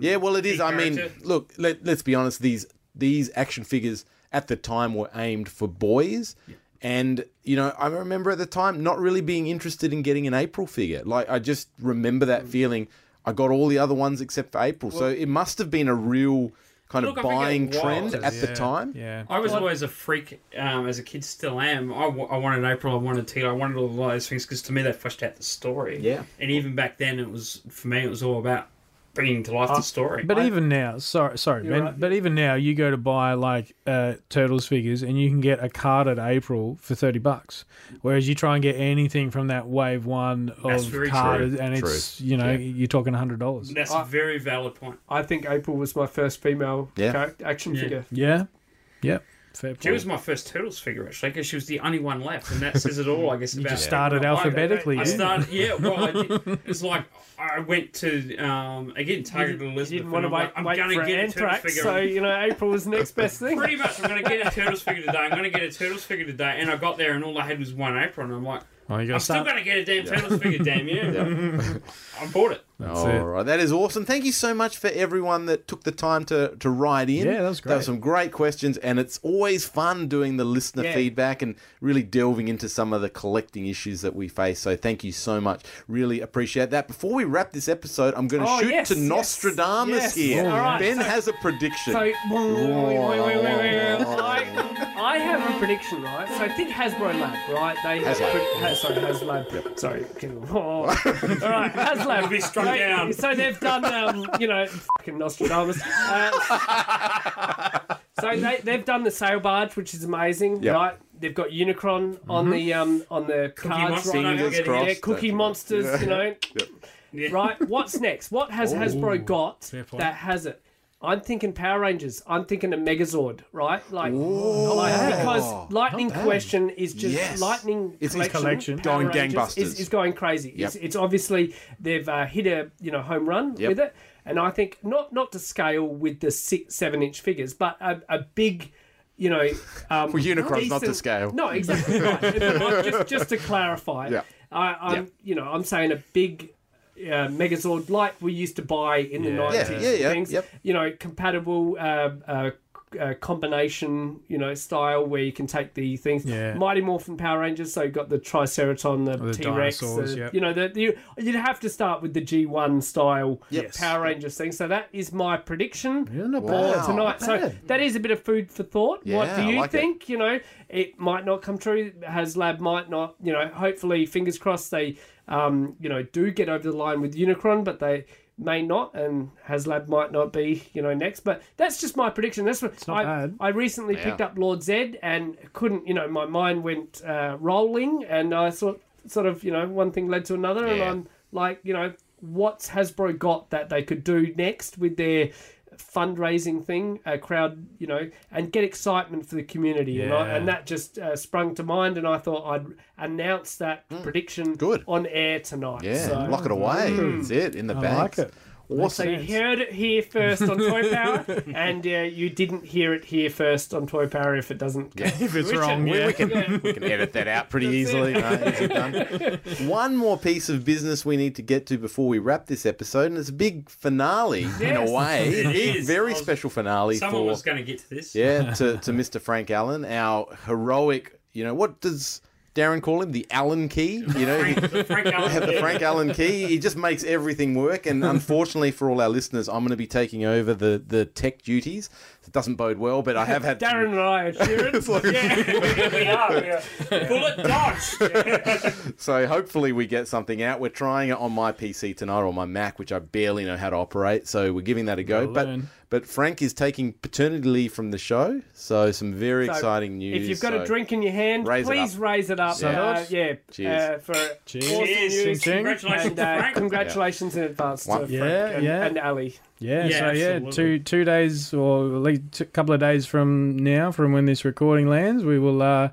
Yeah, well, it is. I mean, look, let, let's be honest. These these action figures at the time were aimed for boys, and you know, I remember at the time not really being interested in getting an April figure. Like, I just remember that Mm. feeling. I got all the other ones except for April, so it must have been a real kind Look, of I think it buying trend at the time. Yeah. I was always a freak um, as a kid, still am. I, wanted April, I wanted Tito, I wanted all of those things because to me they fleshed out the story. Yeah. And even back then, it was for me, it was all about bringing to life the story. But even now, sorry, sorry, You're right. but even now, you go to buy like uh, Turtles figures, and you can get a carded April for thirty bucks. Whereas you try and get anything from that wave one of carded, true. and True. it's you know you're talking hundred dollars. That's a very valid point. I think April was my first female Yeah. action Yeah. figure. Yeah, yep, fair She was my first Turtles figure actually, because she was the only one left, and that says it all, I guess. You about just started alphabetically. I didn't you? started, yeah. Well, it's like I went to um, again Target You Elizabeth. didn't want to I'm wait, I'm wait gonna for get a Turtles Anthrax, figure. so you know April was the next best thing. Pretty much, I'm going to get a Turtles figure today. I'm going to get a Turtles figure today. And I got there and all I had was one apron. I'm like, Oh, you I'm to still going to get a damn Turtles figure, damn you. I bought it. That's All it. right, that is awesome. Thank you so much for everyone that took the time to, to write in. Yeah, that was great. were great. some great questions, and it's always fun doing the listener Yeah. feedback and really delving into some of the collecting issues that we face. So thank you so much. Really appreciate that. Before we wrap this episode, I'm going to Oh, shoot yes, to yes, Nostradamus yes. here. All right, Ben so- has a prediction. So, wait, wait, wait, wait, wait, wait. I, I have a prediction, right? So, think Hasbro Lab, right? They have HasLab. pro- ha- sorry, HasLab. Sorry. Oh. All right, HasLab. You'll be struck They- down. So they've done, um, you know, fucking Nostradamus. Uh, so they they've done the sail barge, which is amazing, Yep. right? They've got Unicron on the um on the cards Monster, right don't over forget there. it. Yeah, Cookie That's- Monsters, you know. Yeah. right? What's next? What has Hasbro got fair point. that has it? I'm thinking Power Rangers. I'm thinking a Megazord, right? Like, like because Lightning. Question is just Yes. Lightning It's collection, collection. Power Going Rangers gangbusters. Is, is going crazy. It's, Yep. it's obviously they've uh, hit a you know home run Yep. with it, and I think not not to scale with the six seven inch figures, but a, a big. You know, um, For Unicrons, not to scale. No, exactly right. Just, just to clarify, Yeah. I, I'm Yeah. you know I'm saying a big uh, Megazord like we used to buy in the nineties. Yeah, yeah, yeah, Things, yep. You know, compatible uh, uh, uh, combination, you know, style where you can take the things. Yeah. Mighty Morphin Power Rangers. So you've got the Triceraton, the, The T Rex. dinosaurs, yep. You know, the, the, you'd have to start with the G1 style Yes. Power Rangers thing. So that is my prediction Yeah, not for bad. tonight. So that is a bit of food for thought. Yeah, what do you like it. think? You know, it might not come true. HasLab might not. You know, hopefully, fingers crossed, they um, you know do get over the line with Unicron, but they may not, and HasLab might not be you know next. But that's just my prediction. That's what not I bad. I recently Yeah. picked up Lord Zedd and couldn't. You know, my mind went uh, rolling, and I thought sort of you know one thing led to another, and I'm like you know what's Hasbro got that they could do next with their fundraising thing, a crowd, you know, and get excitement for the community. And, I, and that just uh, sprung to mind, and I thought I'd announce that prediction Hmm. Good. on air tonight. Yeah, so, lock it away. That's it in the I bag. like it. so you heard it here first on Toy Power, and uh, you didn't hear it here first on Toy Power if it doesn't. go If it's to wrong, yeah. We can, we can edit that out pretty easily. No. One more piece of business we need to get to before we wrap this episode, and it's a big finale in a way. It Big, is. very was- special finale Someone for was going to get to this. yeah to, to Mr. Frank Allen, our heroic. You know what does Darren call him? The Allen key. You know. he- Frank, the Frank Allen. the Frank Allen key. He just makes everything work. And unfortunately for all our listeners, I'm going to be taking over the, the tech duties. It doesn't bode well, but I have had Darren and I are cheering. yeah. we are. We are. Bullet dodged. So hopefully we get something out. We're trying it on my PC tonight or my Mac, which I barely know how to operate. So we're giving that a go. Gotta But learn. But Frank is taking paternity leave from the show. So some very So, exciting news. If you've got So a drink in your hand, raise please up. raise it up. Yeah. Uh, yeah. Cheers. Uh, for Cheers. awesome Cheers. news. Ching, ching. Congratulations And uh, Frank. congratulations in advance to Wow. Frank Yeah, and, yeah. and Ali. Yeah, Yeah, so yeah, absolutely. two two days or at least a couple of days from now, from when this recording lands, we will uh,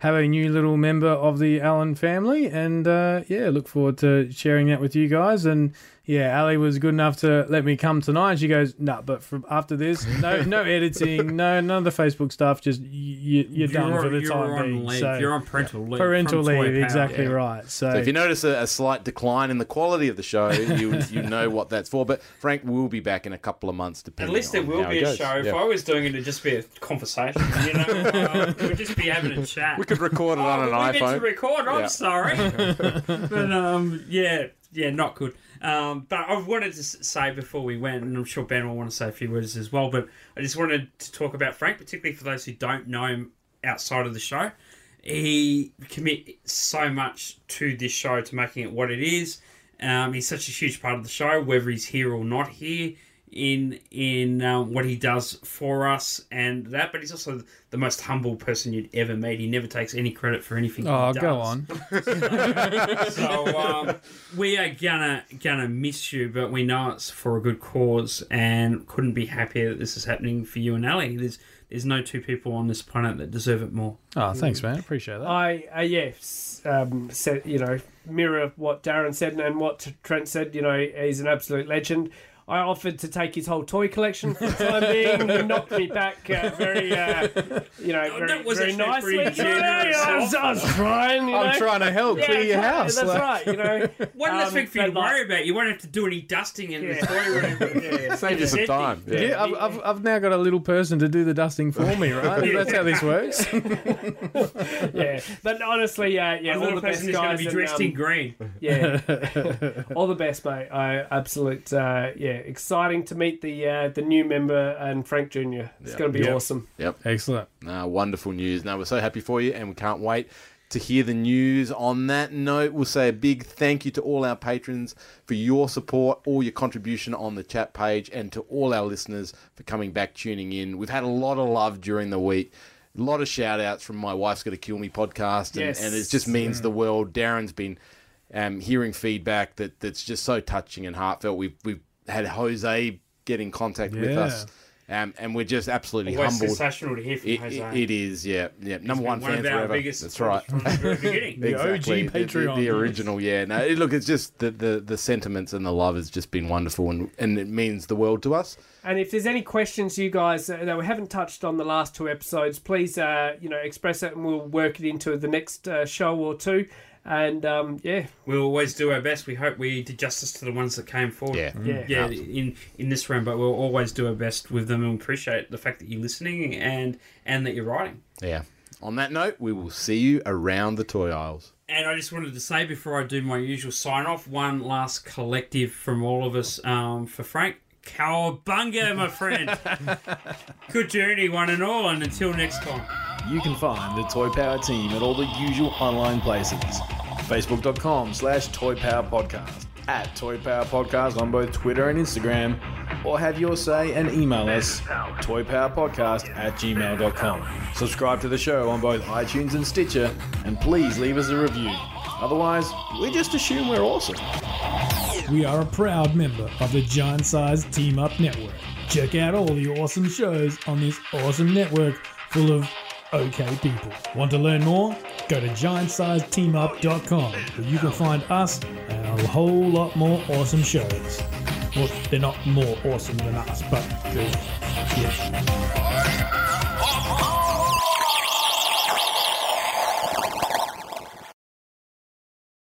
have a new little member of the Allen family, and uh, yeah, look forward to sharing that with you guys. And yeah, Ali was good enough to let me come tonight. She goes, "No, but from after this, no, no editing, no, none of the Facebook stuff. Just you, you're, done for the time being. leave. So you're on parental leave. parental leave, exactly Yeah. right. So, So if you notice a, a slight decline in the quality of the show, you you know what that's for. But Frank will be back in a couple of months, depending. At least there on will be a goes. show. If Yeah. I was doing it, it'd just be a conversation. You know, uh, we'd just be having a chat. We could record it on an oh, we meant iPhone. to record. I'm Yeah. sorry, but um, yeah, yeah, not good. Um, but I wanted to say before we went, and I'm sure Ben will want to say a few words as well. But I just wanted to talk about Frank, particularly for those who don't know him outside of the show. He commit so much to this show to making it what it is. Um, he's such a huge part of the show, whether he's here or not here in in um, what he does for us and that. But he's also the most humble person you'd ever meet. He never takes any credit for anything. oh, he does. go on. So um, we are gonna gonna miss you, but we know it's for a good cause, and couldn't be happier that this is happening for you and Ali. There's there's no two people on this planet that deserve it more. Oh, thanks, man. Appreciate that. I uh, yes, um, said you know mirror what Darren said and what Trent said. You know he's an absolute legend. I offered to take his whole toy collection for the time being. He knocked me back uh, very, uh, you know, very, that was very nicely. pretty No, no, I, was, I was trying. You know? I'm trying to help Yeah, clear your try- house. That's like- right. You know, One less Um, thing for you to like- worry about. You won't have to do any dusting in Yeah. the toy room. yeah. Save you some time. Yeah. Yeah, I've, I've, I've now got a little person to do the dusting for me, right? That's how this works. yeah, but honestly, uh, yeah, A all the best person going guys. to be and, um, in green. Yeah, all the best, mate. I absolute, uh, yeah, exciting to meet the uh, the new member and Frank Jr. It's going to be Yep. awesome. Yep, excellent. Nah, wonderful news. Now we're so happy for you, and we can't wait to hear the news. On that note, we'll say a big thank you to all our patrons for your support, all your contribution on the chat page, and to all our listeners for coming back, tuning in. We've had a lot of love during the week. A lot of shout outs from my Wife's Gonna Kill Me podcast, and, Yes. and it just means the world. Darren's been um, hearing feedback that that's just so touching and heartfelt. We've we've had Jose get in contact with us. Um, and we're just absolutely Always humbled. sensational to hear from It, Jose. it- it is, yeah, yeah. Number one, one fan of forever. biggest That's right. from the very beginning. The OG Exactly. The- the- Patreon. The, original, yeah. No, it- look, it's just the, the, the sentiments and the love has just been wonderful, and, and it means the world to us. And if there's any questions you guys uh, that we haven't touched on the last two episodes, please uh, you know express it, and we'll work it into the next uh, show or two. And um, yeah, We'll always do our best. We hope we did justice to the ones that came forward. Yeah. Yeah. yeah. In in this room, but we'll always do our best with them, and we appreciate the fact that you're listening and and that you're writing. Yeah. On that note, we will see you around the toy aisles. And I just wanted to say before I do my usual sign off, one last collective from all of us um, for Frank. Cowabunga, my friend. Good journey, one and all, and until next time. You can find the Toy Power team at all the usual online places. Facebook.com slash Toy Power Podcast, at Toy Power Podcast on both Twitter and Instagram, or have your say and email us toypowerpodcast at gmail.com. Subscribe to the show on both iTunes and Stitcher, and please leave us a review. Otherwise, we just assume we're awesome. We are a proud member of the Giant Size Team Up Network. Check out all the awesome shows on this awesome network full of okay people. Want to learn more? Go to giantsizeteamup.com where you can find us and a whole lot more awesome shows. Well, they're not more awesome than us, but they're, yeah.